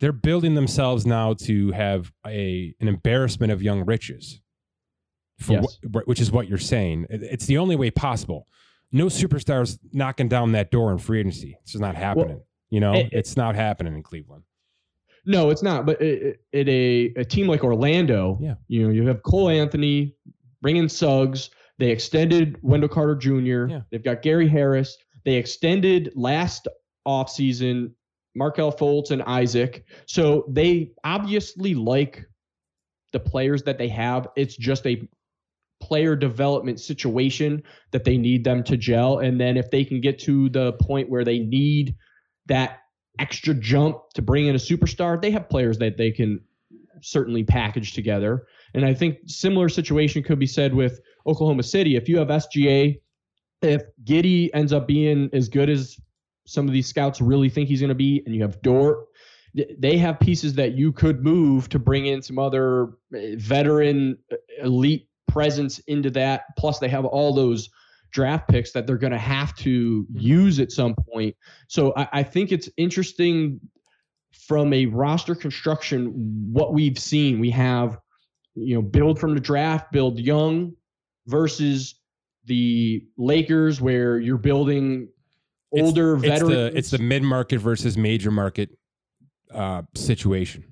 They're building themselves now to have a an embarrassment of young riches for Yes. wh- which is what you're saying. It's the only way possible. No superstars knocking down that door in free agency. It's just not happening. you know, it- it's not happening in Cleveland. No, it's not. But it, it, a a team like Orlando, Yeah. you know, you have Cole Anthony, bring in Suggs. They extended Wendell Carter Jr. Yeah. They've got Gary Harris. They extended last offseason Markelle Fultz and Isaac. So they obviously like the players that they have. It's just a player development situation that they need them to gel. And then if they can get to the point where they need that extra jump to bring in a superstar, they have players that they can certainly package together. And I think similar situation could be said with Oklahoma City. If you have SGA, if Giddey ends up being as good as some of these scouts really think he's going to be, and you have Dort, they have pieces that you could move to bring in some other uh, veteran uh, elite presence into that. Plus, they have all those draft picks that they're going to have to use at some point. So I, I think it's interesting from a roster construction what we've seen. We have you know build from the draft, build young versus the Lakers where you're building older it's veterans. the it's the mid market versus major market uh, situation.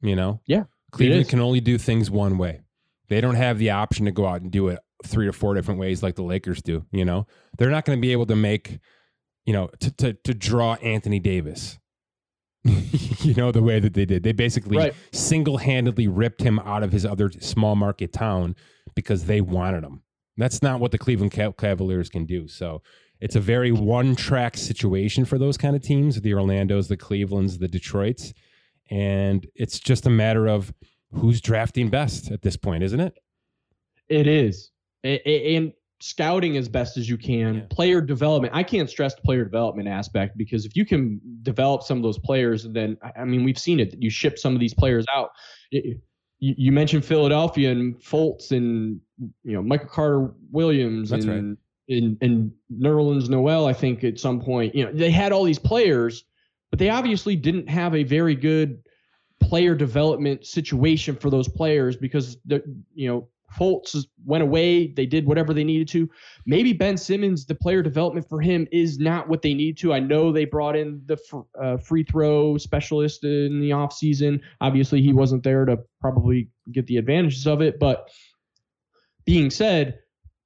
You know, Yeah, Cleveland can only do things one way. They don't have the option to go out and do it three or four different ways like the Lakers do. You know, they're not going to be able to make, you know, to to to draw Anthony Davis. you know the way that they did. They basically Right. single-handedly ripped him out of his other small market town because they wanted him. That's not what the Cleveland Cavaliers can do. So it's a very one-track situation for those kind of teams, the Orlando's, the Clevelands, the Detroits, and it's just a matter of who's drafting best at this point, isn't it? It is. And scouting as best as you can, Yeah. player development. I can't stress the player development aspect because if you can develop some of those players, then I mean we've seen it. You ship some of these players out. It- you, you mentioned Philadelphia and Fultz and you know Michael Carter Williams That's and and and Nerlens Noel. I think at some point you know they had all these players, but they obviously didn't have a very good player development situation for those players because the you know Fultz went away. They did whatever they needed to. Maybe Ben Simmons, the player development for him is not what they need to. I know they brought in the fr- uh, free throw specialist in the offseason. Obviously, he wasn't there to probably get the advantages of it. But being said,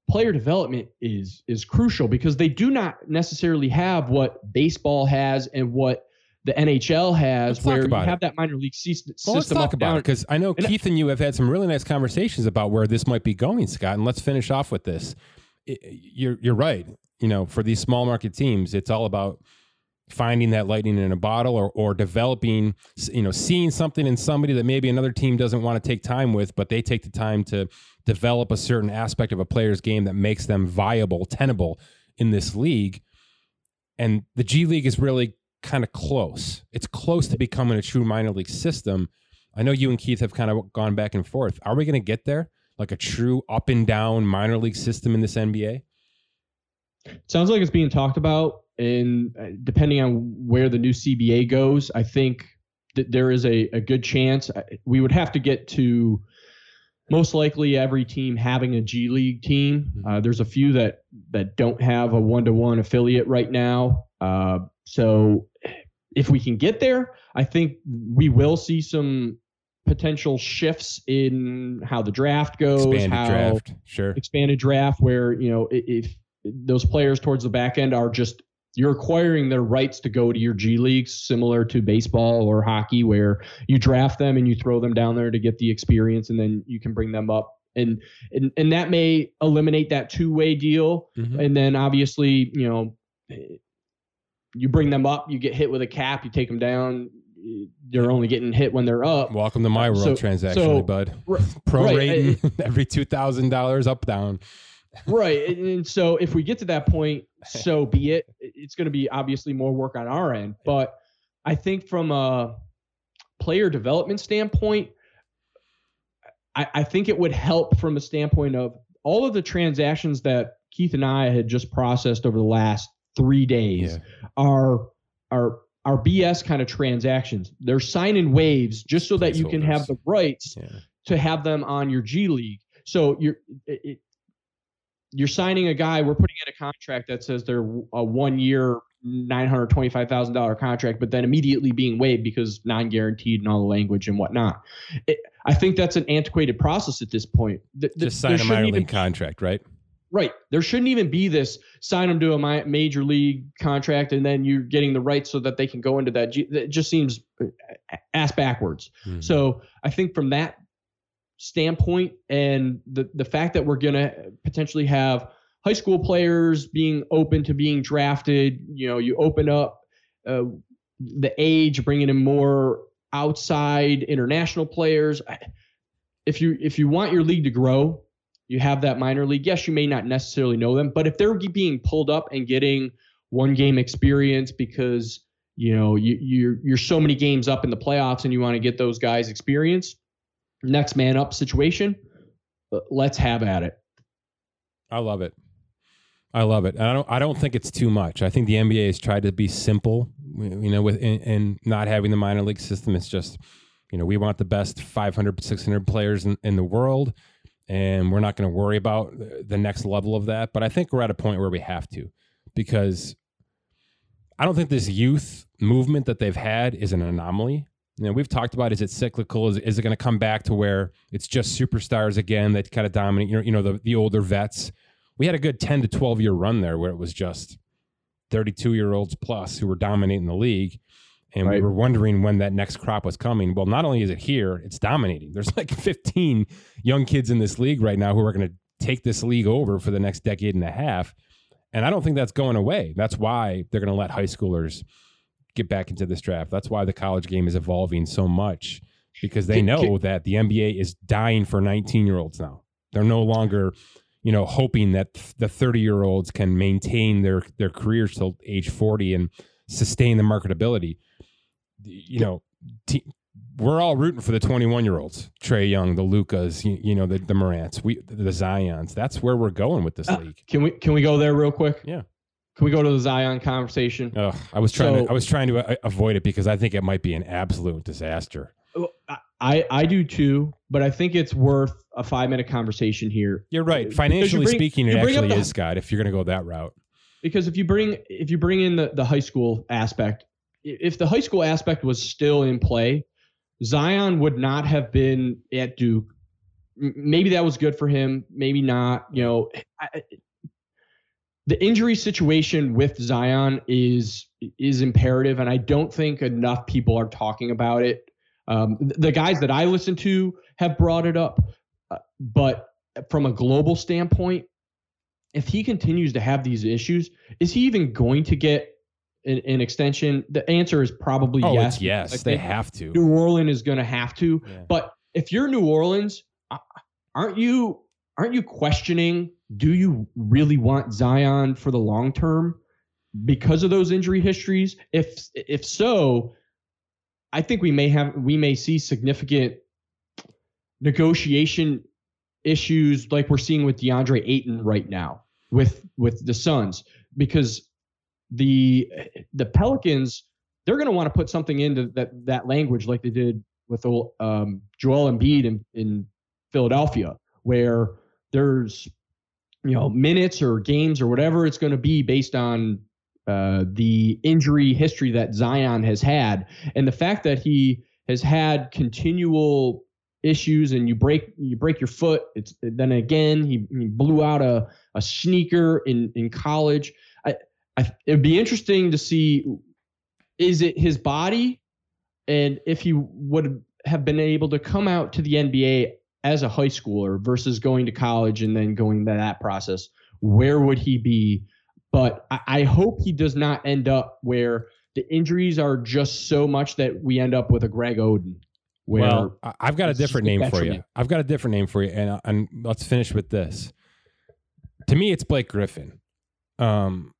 player development is is crucial because they do not necessarily have what baseball has and what the NHL has, Let's where you it. have that minor league system. Well, let's talk about it because I know And Keith and you have had some really nice conversations about where this might be going, Scott. And let's finish off with this. You're you're right. You know, for these small market teams, it's all about finding that lightning in a bottle or or developing. You know, seeing something in somebody that maybe another team doesn't want to take time with, but they take the time to develop a certain aspect of a player's game that makes them viable, tenable in this league. And the G League is really kind of close. It's close to becoming a true minor league system. I know you and Keith have kind of gone back and forth. Are we going to get there? Like a true up and down minor league system in this NBA? sounds like it's being talked about and uh, depending on where the new cba goes i think that there is a, a good chance uh, we would have to get to most likely every team having a g league team uh, there's a few that that don't have a one-to-one affiliate right now uh, so if we can get there i think we will see some potential shifts in how the draft goes Expanded how draft. Sure. expanded draft where you know i- if those players towards the back end are just you're acquiring their rights to go to your G leagues, similar to baseball or hockey, where you draft them and you throw them down there to get the experience, and then you can bring them up, and and and that may eliminate that two way deal, Mhm. and then obviously you know you bring them up, you get hit with a cap, you take them down, they're only getting hit when they're up. Welcome to my world So- transaction, so- bud. R- Pro right, rating every two thousand dollars up down. right and, and so if we get to that point so be it it's going to be obviously more work on our end but i think from a player development standpoint I, I think it would help from a standpoint of all of the transactions that keith and i had just processed over the last three days Yeah. are are are bs kind of transactions they're signing waves just so that you can have the rights Yeah. to have them on your G League. So you're it, you're signing a guy. We're putting in a contract that says they're a one year, nine hundred twenty five thousand dollar contract, but then immediately being waived because non guaranteed and all the language and whatnot. It, I think that's an antiquated process at this point. Th- th- Just sign a minor league contract, right? Right. There shouldn't even be this sign them to a major league contract and then you're getting the rights so that they can go into that. It just seems uh, ass backwards. Mhm. So I think from that standpoint and the, the fact that we're going to potentially have high school players being open to being drafted, you know, you open up uh, the age, bringing in more outside international players. If you if you want your league to grow, you have that minor league. Yes, you may not necessarily know them, but if they're being pulled up and getting one game experience because you know you, you're you're so many games up in the playoffs and you want to get those guys experience, next man up situation, let's have at it. I love it. I love it. And I don't. I don't think it's too much. I think the NBA has tried to be simple. You know, with and, in not having the minor league system, it's just, you know, we want the best 500, 600 players in, in the world, and we're not going to worry about the next level of that. But I think we're at a point where we have to, because I don't think this youth movement that they've had is an anomaly. You know, we've talked about is it cyclical? Is, is it going to come back to where it's just superstars again that kind of dominate? You know, you know the the older vets. We had a good ten to twelve year run there where it was just thirty two year olds plus who were dominating the league, And Right. we were wondering when that next crop was coming. Well, not only is it here, it's dominating. There's like 15 young kids in this league right now who are going to take this league over for the next decade and a half. And I don't think that's going away. That's why they're going to let high schoolers get back into this draft. That's why the college game is evolving so much because they know that the NBA is dying for 19 year olds now. They're no longer, you know, hoping that the 30 year olds can maintain their their careers till age 40 and sustain the marketability. You know, te- we're all rooting for the 21 year olds, Trae Young, the Lukas, you, you know, the, the Morants, we the Zions. That's where we're going with this Uh, league. Can we can we go there real quick? Yeah. Can we go to the Zion conversation? Ugh, I was trying So- to I was trying to uh, avoid it because I think it might be an absolute disaster. I I do too, but I think it's worth a five minute conversation here You're right. Because you Financially bring- speaking, it actually the- is, Scott, if you're going to go that route. because if you bring if you bring in the the high school aspect, if the high school aspect was still in play, Zion would not have been at Duke. Maybe that was good for him. Maybe not. You know, the injury situation with Zion is is imperative, and I don't think enough people are talking about it. Um, the guys that I listen to have brought it up, uh, but from a global standpoint, if he continues to have these issues, is he even going to get an, an extension? The answer is probably Oh, yes. yes. I they think have to. New Orleans is going to have to. Yeah. But if you're New Orleans, aren't you aren't you questioning? Do you really want Zion for the long term because of those injury histories? If if so, I think we may have we may see significant negotiation issues like we're seeing with DeAndre Ayton right now with with the Suns because the the Pelicans they're going to want to put something into that that language like they did with um, Joel Embiid in, in Philadelphia where there's you know minutes or games or whatever it's going to be based on uh, the injury history that Zion has had. And the fact that he has had continual issues and you break you break your foot it's then again he, he blew out a, a sneaker in in college. I, I it'd be interesting to see is it his body? And if he would have been able to come out to the NBA as a high schooler versus going to college and then going to that process where would he be but I, I hope he does not end up where the injuries are just so much that we end up with a Greg Oden well, I've got a different name for you. I've got a different name for you, and uh, and let's finish with this. To me, it's Blake Griffin, um,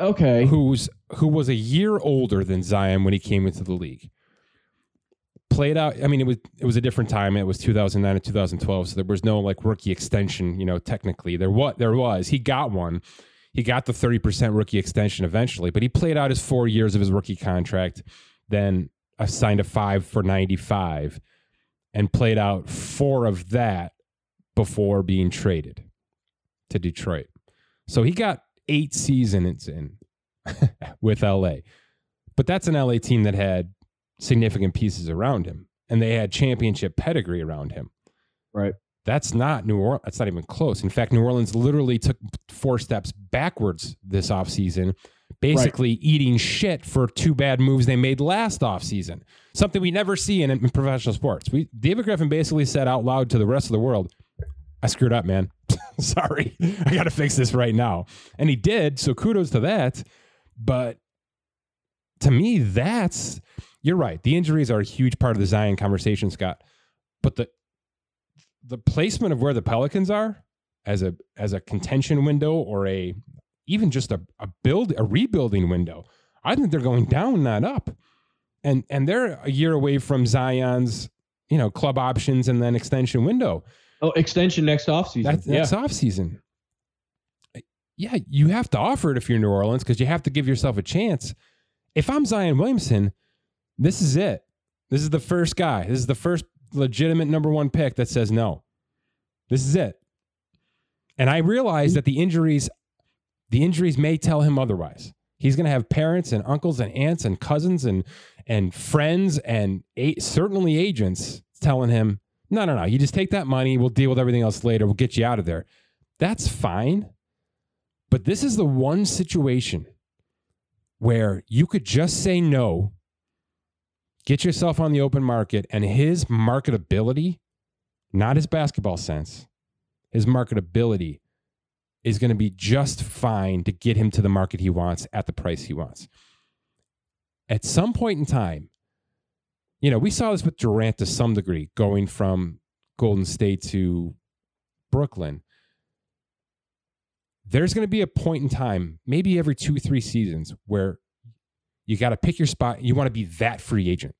okay who's who was a year older than Zion when he came into the league. Played out. I mean, it was it was a different time. It was 2009 and 2012, so there was no like rookie extension. You know, technically there what there was. He got one. He got the 30 percent rookie extension eventually, but he played out his four years of his rookie contract. Then I signed a five for 95, and played out four of that before being traded to Detroit. So he got eight seasons in with LA. But that's an LA team that had significant pieces around him and they had championship pedigree around him. Right. That's not New Orleans. That's not even close. In fact, New Orleans literally took four steps backwards this offseason, basically eating shit for two bad moves they made last offseason. Something we never see in, in professional sports. We David Griffin basically said out loud to the rest of the world, I screwed up, man. Sorry. I got to fix this right now. And he did. So kudos to that. But to me, that's you're right. The injuries are a huge part of the Zion conversation, Scott. But the the placement of where the Pelicans are as a as a contention window or a even just a, a build a rebuilding window, I think they're going down, not up. And and they're a year away from Zion's, you know, club options and then extension window. oh extension next offseason That's yeah next off season. Yeah, you have to offer it if you're New Orleans because you have to give yourself a chance. If I'm Zion Williamson, this is it. This is the first guy. This is the first legitimate number one pick that says no. This is it. And I realize that the injuries, the injuries may tell him otherwise. He's going to have parents and uncles and aunts and cousins and and friends and a, certainly agents telling him, no, no, no. You just take that money. We'll deal with everything else later. We'll get you out of there. That's fine. But this is the one situation where you could just say no, get yourself on the open market, and his marketability, not his basketball sense, his marketability is going to be just fine to get him to the market he wants at the price he wants. At some point in time, you know, we saw this with Durant to some degree, going from Golden State to Brooklyn. There's going to be a point in time, maybe every two, three seasons, where you got to pick your spot. You want to be that free agent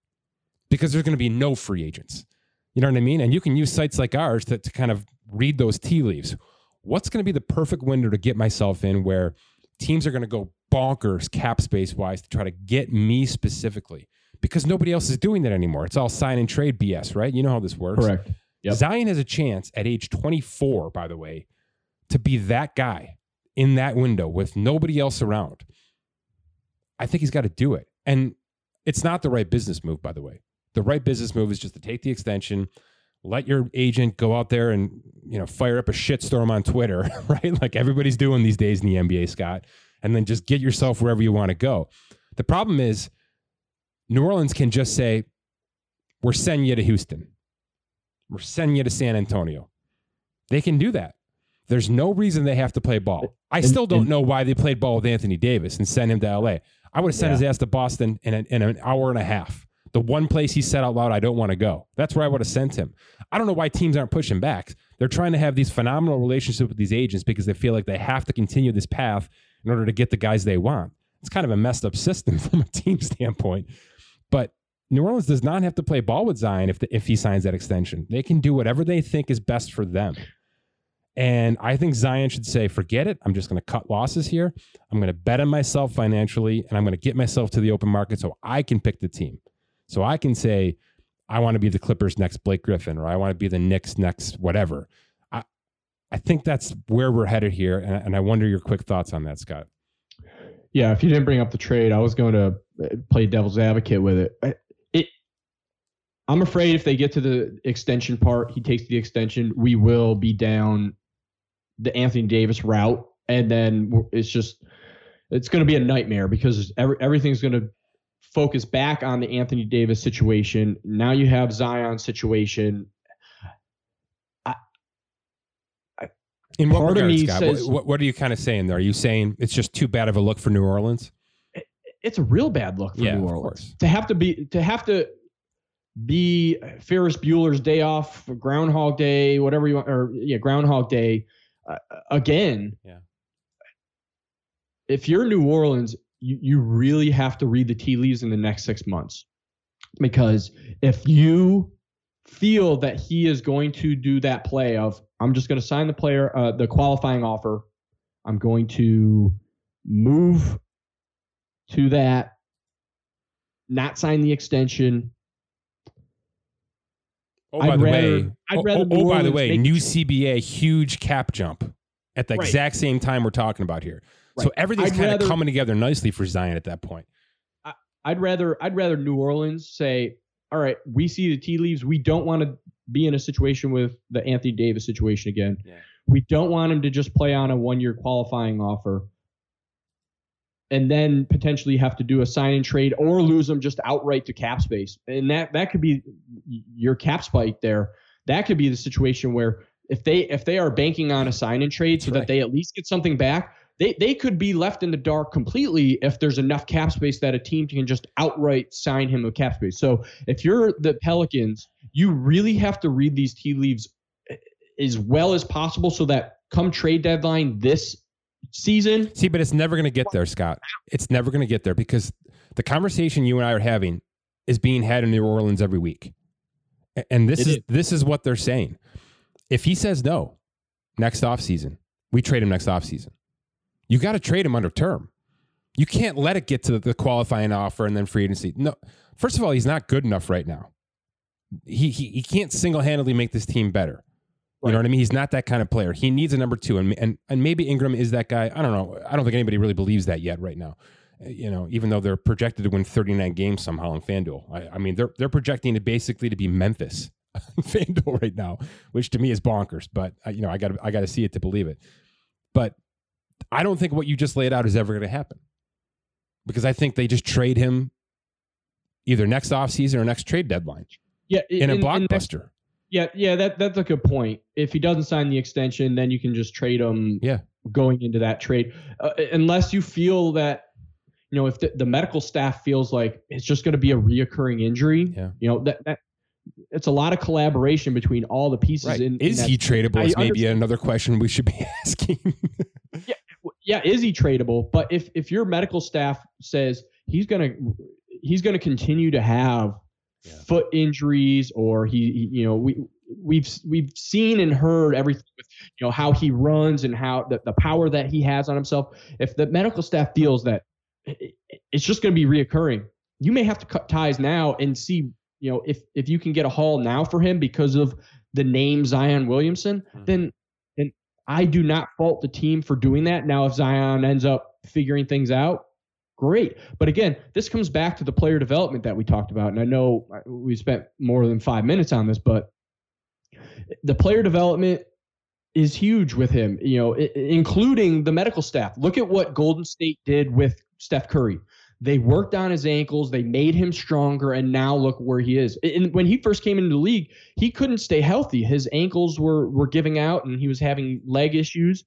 because there's going to be no free agents. You know what I mean? And you can use sites like ours to, to kind of read those tea leaves. What's going to be the perfect window to get myself in where teams are going to go bonkers cap space wise to try to get me specifically? Because nobody else is doing that anymore. It's all sign and trade BS, right? You know how this works. Correct. Yep. Zion has a chance at age 24, by the way, to be that guy in that window with nobody else around. I think he's got to do it. And it's not the right business move, by the way. The right business move is just to take the extension, let your agent go out there and you know fire up a shitstorm on Twitter, right? Like everybody's doing these days in the NBA, Scott, and then just get yourself wherever you want to go. The problem is New Orleans can just say, "We're sending you to Houston. We're sending you to San Antonio." They can do that. There's no reason they have to play ball. I still don't know why they played ball with Anthony Davis and sent him to LA. I would have sent Yeah. his ass to Boston in, a, in an hour and a half. The one place he said out loud, I don't want to go. That's where I would have sent him. I don't know why teams aren't pushing back. They're trying to have these phenomenal relationships with these agents because they feel like they have to continue this path in order to get the guys they want. It's kind of a messed up system from a team standpoint. But New Orleans does not have to play ball with Zion if, the, if he signs that extension. They can do whatever they think is best for them. And I think Zion should say, forget it. I'm just going to cut losses here. I'm going to bet on myself financially, and I'm going to get myself to the open market so I can pick the team. So I can say, I want to be the Clippers next Blake Griffin, or I want to be the Knicks next whatever. I, I think that's where we're headed here. And, and I wonder your quick thoughts on that, Scott. Yeah, if you didn't bring up the trade, I was going to uh, play devil's advocate with it. I- It, I'm afraid if they get to the extension part, he takes the extension, we will be down the Anthony Davis route, and then it's just it's going to be a nightmare because every, everything's going to focus back on the Anthony Davis situation. Now you have Zion situation. I in what Part of regards, me Scott? says- what, what, are you kind of saying there? Are you saying it's just too bad of a look for New Orleans? It's a real bad look for Yeah, New of Orleans course. to have to be to have to be Ferris Bueller's day off, Groundhog Day, whatever you want, or yeah, Groundhog Day uh, again. Yeah. If you're New Orleans, you, you really have to read the tea leaves in the next six months because if you feel that he is going to do that play of I'm just going to sign the player uh, the qualifying offer, I'm going to move to that, not sign the extension. Oh, I'd by the rather- way, I'd oh, rather oh, New oh, oh, by the way, new CBA, huge cap jump at the Right. exact same time we're talking about here. So everything's kind of coming together nicely for Zion at that point. I'd rather I'd rather New Orleans say, all right, we see the tea leaves. We don't want to be in a situation with the Anthony Davis situation again. Yeah. We don't want him to just play on a one year qualifying offer. And then potentially have to do a sign and trade or lose them just outright to cap space. And that that could be your cap spike there. That could be the situation where if they if they are banking on a sign and trade so right. that they at least get something back, they they could be left in the dark completely if there's enough cap space that a team can just outright sign him a cap space. So if you're the Pelicans, you really have to read these tea leaves eh, as well as possible so that come trade deadline this season, See, but it's never going to get there, Scott. It's never going to get there because the conversation you and I are having is being had in New Orleans every week, and this is, is. this is what they're saying. If he says no next offseason, we trade him next offseason. You got to trade him under term. You can't let it get to the qualifying offer and then free agency. No, first of all, he's not good enough right now. He he, he can't single handedly make this team better. You know what I mean? He's not that kind of player. He needs a number two, and and and maybe Ingram is that guy. I don't know. I don't think anybody really believes that yet right now. Uh, You know, even though they're projected to win 39 games somehow in FanDuel. I, I mean, they're they're projecting it basically to be Memphis in FanDuel right now, which to me is bonkers. But uh, you know, I got I got to see it to believe it. But I don't think what you just laid out is ever going to happen. because I think they just trade him either next offseason or next trade deadline Yeah, in a and that's- blockbuster. Yeah, yeah, that that's a good point. If he doesn't sign the extension, then you can just trade him. Yeah. Going into that trade, uh, unless you feel that, you know, if the, the medical staff feels like it's just going to be a reoccurring injury, Yeah. you know that that it's a lot of collaboration between all the pieces. Right. In, in is that- he tradable? Is maybe another question we should be asking. yeah, yeah, is he tradable? But if if your medical staff says he's gonna he's gonna continue to have Yeah. foot injuries or he, he- you know we we've we've seen and heard everything with you know how he runs and how the, the power that he has on himself. If the medical staff feels that it- it- it's just going to be reoccurring, you may have to cut ties now and see you know if if you can get a haul now for him because of the name Zion Williamson, Mhm. then then I do not fault the team for doing that. Now, if Zion ends up figuring things out, great. But again, this comes back to the player development that we talked about. And I know we spent more than five minutes on this, but the player development is huge with him, you know, including the medical staff. Look at what Golden State did with Steph Curry. They worked on his ankles, they made him stronger, and now look where he is. And when he first came into the league, he couldn't stay healthy. His ankles were were giving out, and he was having leg issues.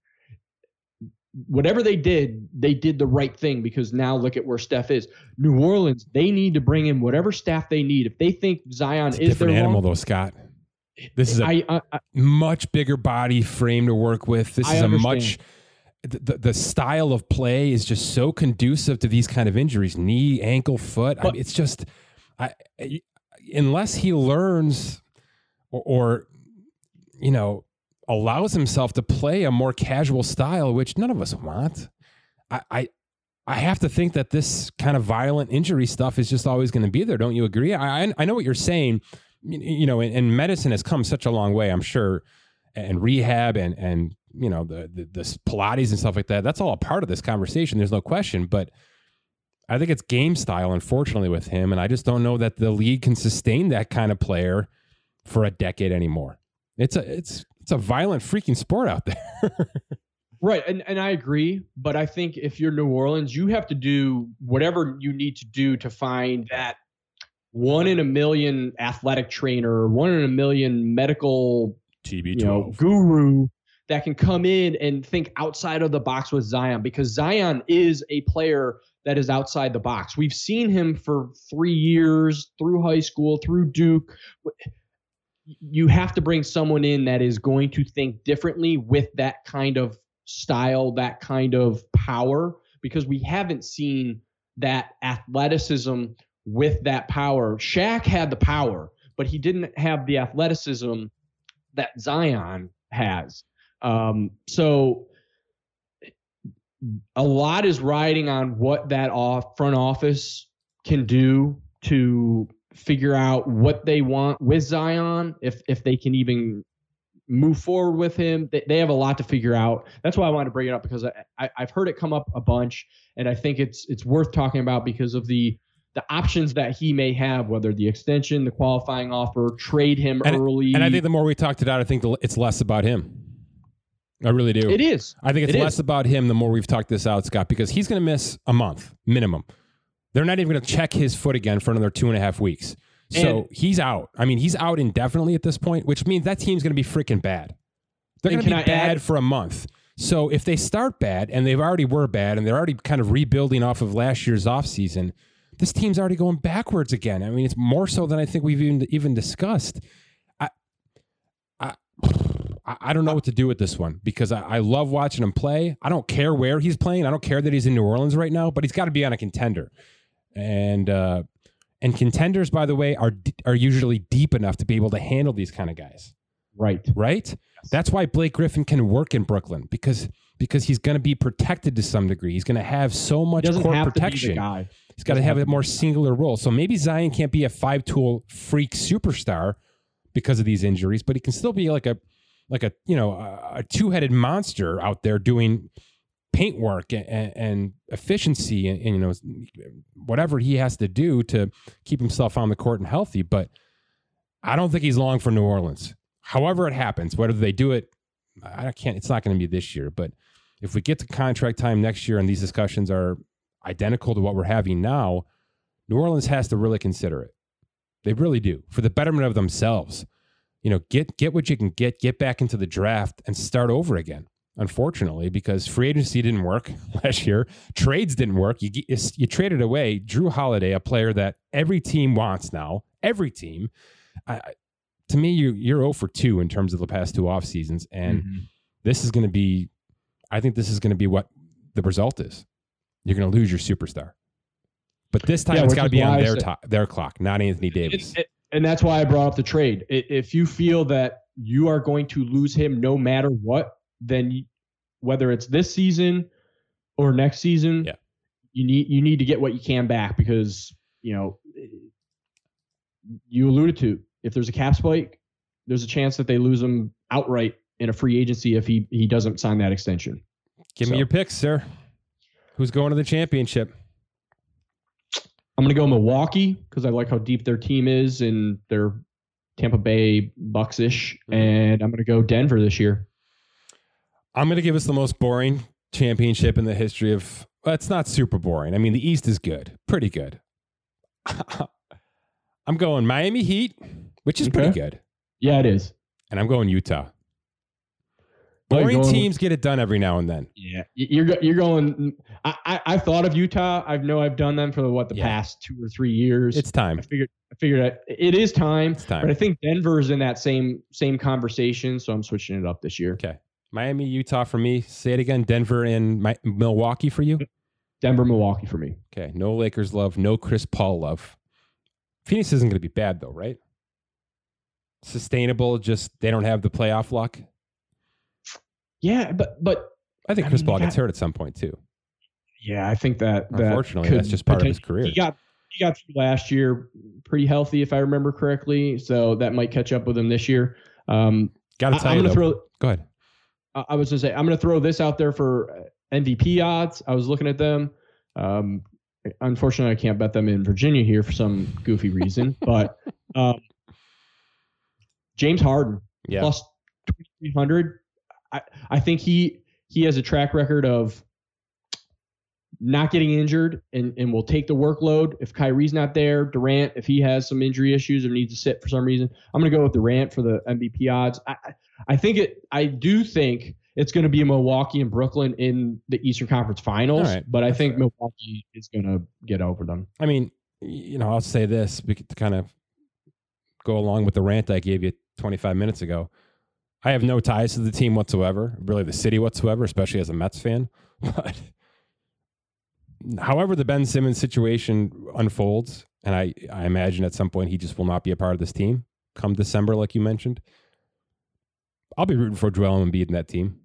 Whatever they did, they did the right thing because now look at where Steph is. New Orleans, they need to bring in whatever staff they need. If they think Zion is their animal, long, though, Scott. This is a I, I, I much bigger body frame to work with. This is a much the, the, style of play is just so conducive to these kind of injuries knee ankle foot I But- mean, it's just I, I- unless he learns or, or you know allows himself to play a more casual style which none of us want I, I I have to think that this kind of violent injury stuff is just always going to be there. Don't you agree? I I- know what you're saying. You know, and, and medicine has come such a long way. I'm sure, and rehab and and you know the, the the Pilates and stuff like that. That's all a part of this conversation. There's no question. But I think it's game style, unfortunately, with him, and I just don't know that the league can sustain that kind of player for a decade anymore. It's a it's it's a violent freaking sport out there. Right, and, and I agree, but I think if you're New Orleans, you have to do whatever you need to do to find that one in a million athletic trainer, one in a million medical TB12. you know guru that can come in and think outside of the box with Zion because Zion is a player that is outside the box. We've seen him for 3 years through high school, through Duke. You have to bring someone in that is going to think differently with that kind of style, that kind of power because we haven't seen that athleticism with that power. Shaq had the power, but he didn't have the athleticism that Zion has. Um, so a lot is riding on what that off front office can do to figure out what they want with Zion, if if they can even move forward with him. They, they have a lot to figure out. That's why I wanted to bring it up because I, I I've heard it come up a bunch, and I think it's it's worth talking about because of the the options that he may have, whether the extension, the qualifying offer, trade him And- early. And I think the more we talked it out, I think the, it's less about him. I really do. it is. I think it's It less is. about him the more we've talked this out, Scott, because he's going to miss a month minimum. They're not even going to check his foot again for another two and a half weeks. So And- he's out. I mean, he's out indefinitely at this point, which means that team's going to be freaking bad. They're going to be I bad add- for a month. So if they start bad and they've already were bad and they're already kind of rebuilding off of last year's offseason, this team's already going backwards again. I mean, it's more so than I think we've even even discussed. I I I don't know what to do with this one because I, I love watching him play. I don't care where he's playing. I don't care that he's in New Orleans right now, but he's got to be on a contender. And uh, and contenders, by the way, are are usually deep enough to be able to handle these kind of guys Right. right? That's why Blake Griffin can work in Brooklyn because because he's going to be protected to some degree. He's going to have so much He doesn't court have to be the protection. guy. He's got to have have a more singular role. So maybe Zion can't be a five tool freak superstar because of these injuries, but he can still be like a like a you know a, a two headed monster out there doing paint work and, and, and efficiency and, and you know whatever he has to do to keep himself on the court and healthy. But I don't think he's long for New Orleans. However, it happens, whether they do it, I can't. It's not going to be this year, but if we get to contract time next year and these discussions are identical to what we're having now, New Orleans has to really consider it. They really do for the betterment of themselves. You know, get get what you can get, get back into the draft, and start over again. Unfortunately, because free agency didn't work last year, trades didn't work. You you traded away Jrue Holiday, a player that every team wants now. Every team. I, to me, you you're 0 for two in terms of the past two off seasons, and mm-hmm. this is going to be. I think this is going to be what the result is. You're going to lose your superstar. But this time yeah, it's got to be on their to- their clock, not Anthony Davis. It, it, and that's why I brought up the trade. If you feel that you are going to lose him no matter what, then whether it's this season or next season, yeah. you need you need to get what you can back because you know you alluded to if there's a cap spike, there's a chance that they lose him outright in a free agency if he he doesn't sign that extension. Give so. me your picks, sir. Who's going to the championship? I'm going to go Milwaukee because I like how deep their team is and their Tampa Bay Bucks ish. Mm-hmm. And I'm going to go Denver this year. I'm going to give us the most boring championship in the history of. Well, it's not super boring. I mean, the East is good, pretty good. I'm going Miami Heat, which is okay. pretty good. Yeah, it is. And I'm going Utah. Oh, boring going, teams get it done every now and then. Yeah, you're you're going. I, I I thought of Utah. I know I've done them for what the yeah. past two or three years. It's time. I figured I figured it is time. It's time. But I think Denver's in that same same conversation, so I'm switching it up this year. Okay, Miami, Utah for me. Say it again. Denver and My, Milwaukee for you. Denver, Milwaukee for me. Okay, no Lakers love, no Chris Paul love. Phoenix isn't going to be bad though, right? Sustainable. Just they don't have the playoff luck. Yeah, but but I think Chris I mean, Paul got, gets hurt at some point too. Yeah, I think that. Unfortunately, that that's just part of his career. He got he got through last year pretty healthy, if I remember correctly. So that might catch up with him this year. Um, got to tell I, you, though, throw, go ahead. I, was going to say I'm going to throw this out there for MVP odds. I was looking at them. Um, unfortunately, I can't bet them in Virginia here for some goofy reason, but um, James Harden yeah. plus 2300 I, I think he he has a track record of not getting injured and, and will take the workload. If Kyrie's not there, Durant, if he has some injury issues or needs to sit for some reason, I'm going to go with Durant for the MVP odds. I, I think it, I do think it's going to be Milwaukee and Brooklyn in the Eastern Conference Finals, right, but I think fair. Milwaukee is going to get over them. I mean, you know, I'll say this to kind of go along with the rant I gave you 25 minutes ago. I have no ties to the team whatsoever, really the city whatsoever, especially as a Mets fan. But however the Ben Simmons situation unfolds, and I, I imagine at some point he just will not be a part of this team come December, like you mentioned. I'll be rooting for Joel Embiid in that team.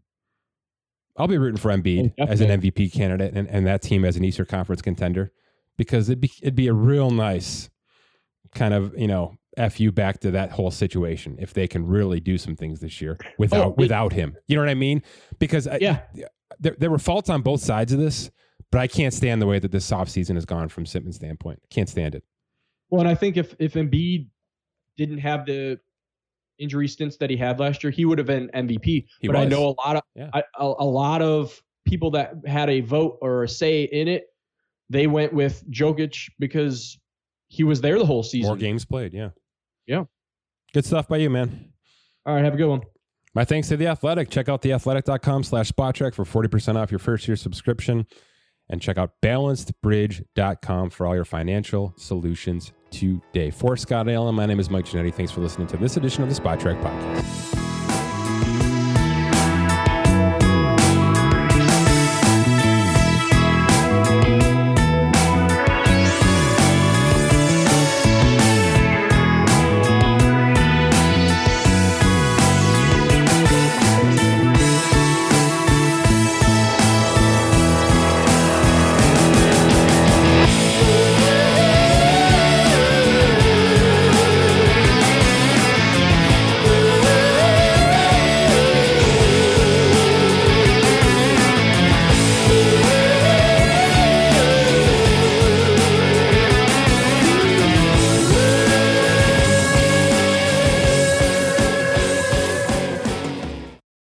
I'll be rooting for Embiid oh, as an MVP candidate and, and that team as an Eastern Conference contender because it'd be it'd be a real nice kind of you know f you back to that whole situation if they can really do some things this year without oh, without him. You know what I mean? Because yeah, I, there there were faults on both sides of this, but I can't stand the way that this offseason has gone from Simmons' standpoint. Can't stand it. Well, and I think if if Embiid didn't have the injury stints that he had last year, he would have been MVP. He but was. I know a lot of yeah. a, a lot of people that had a vote or a say in it. They went with Jokic because he was there the whole season. More games played, yeah. Yeah. Good stuff by you, man. All right, have a good one. My thanks to The Athletic. Check out theathletic.com slash Spotrac for 40% off your first year subscription. And check out balancedbridge.com for all your financial solutions today. For Scott Allen, my name is Mike Ginnitti. Thanks for listening to this edition of the Spotrac Podcast.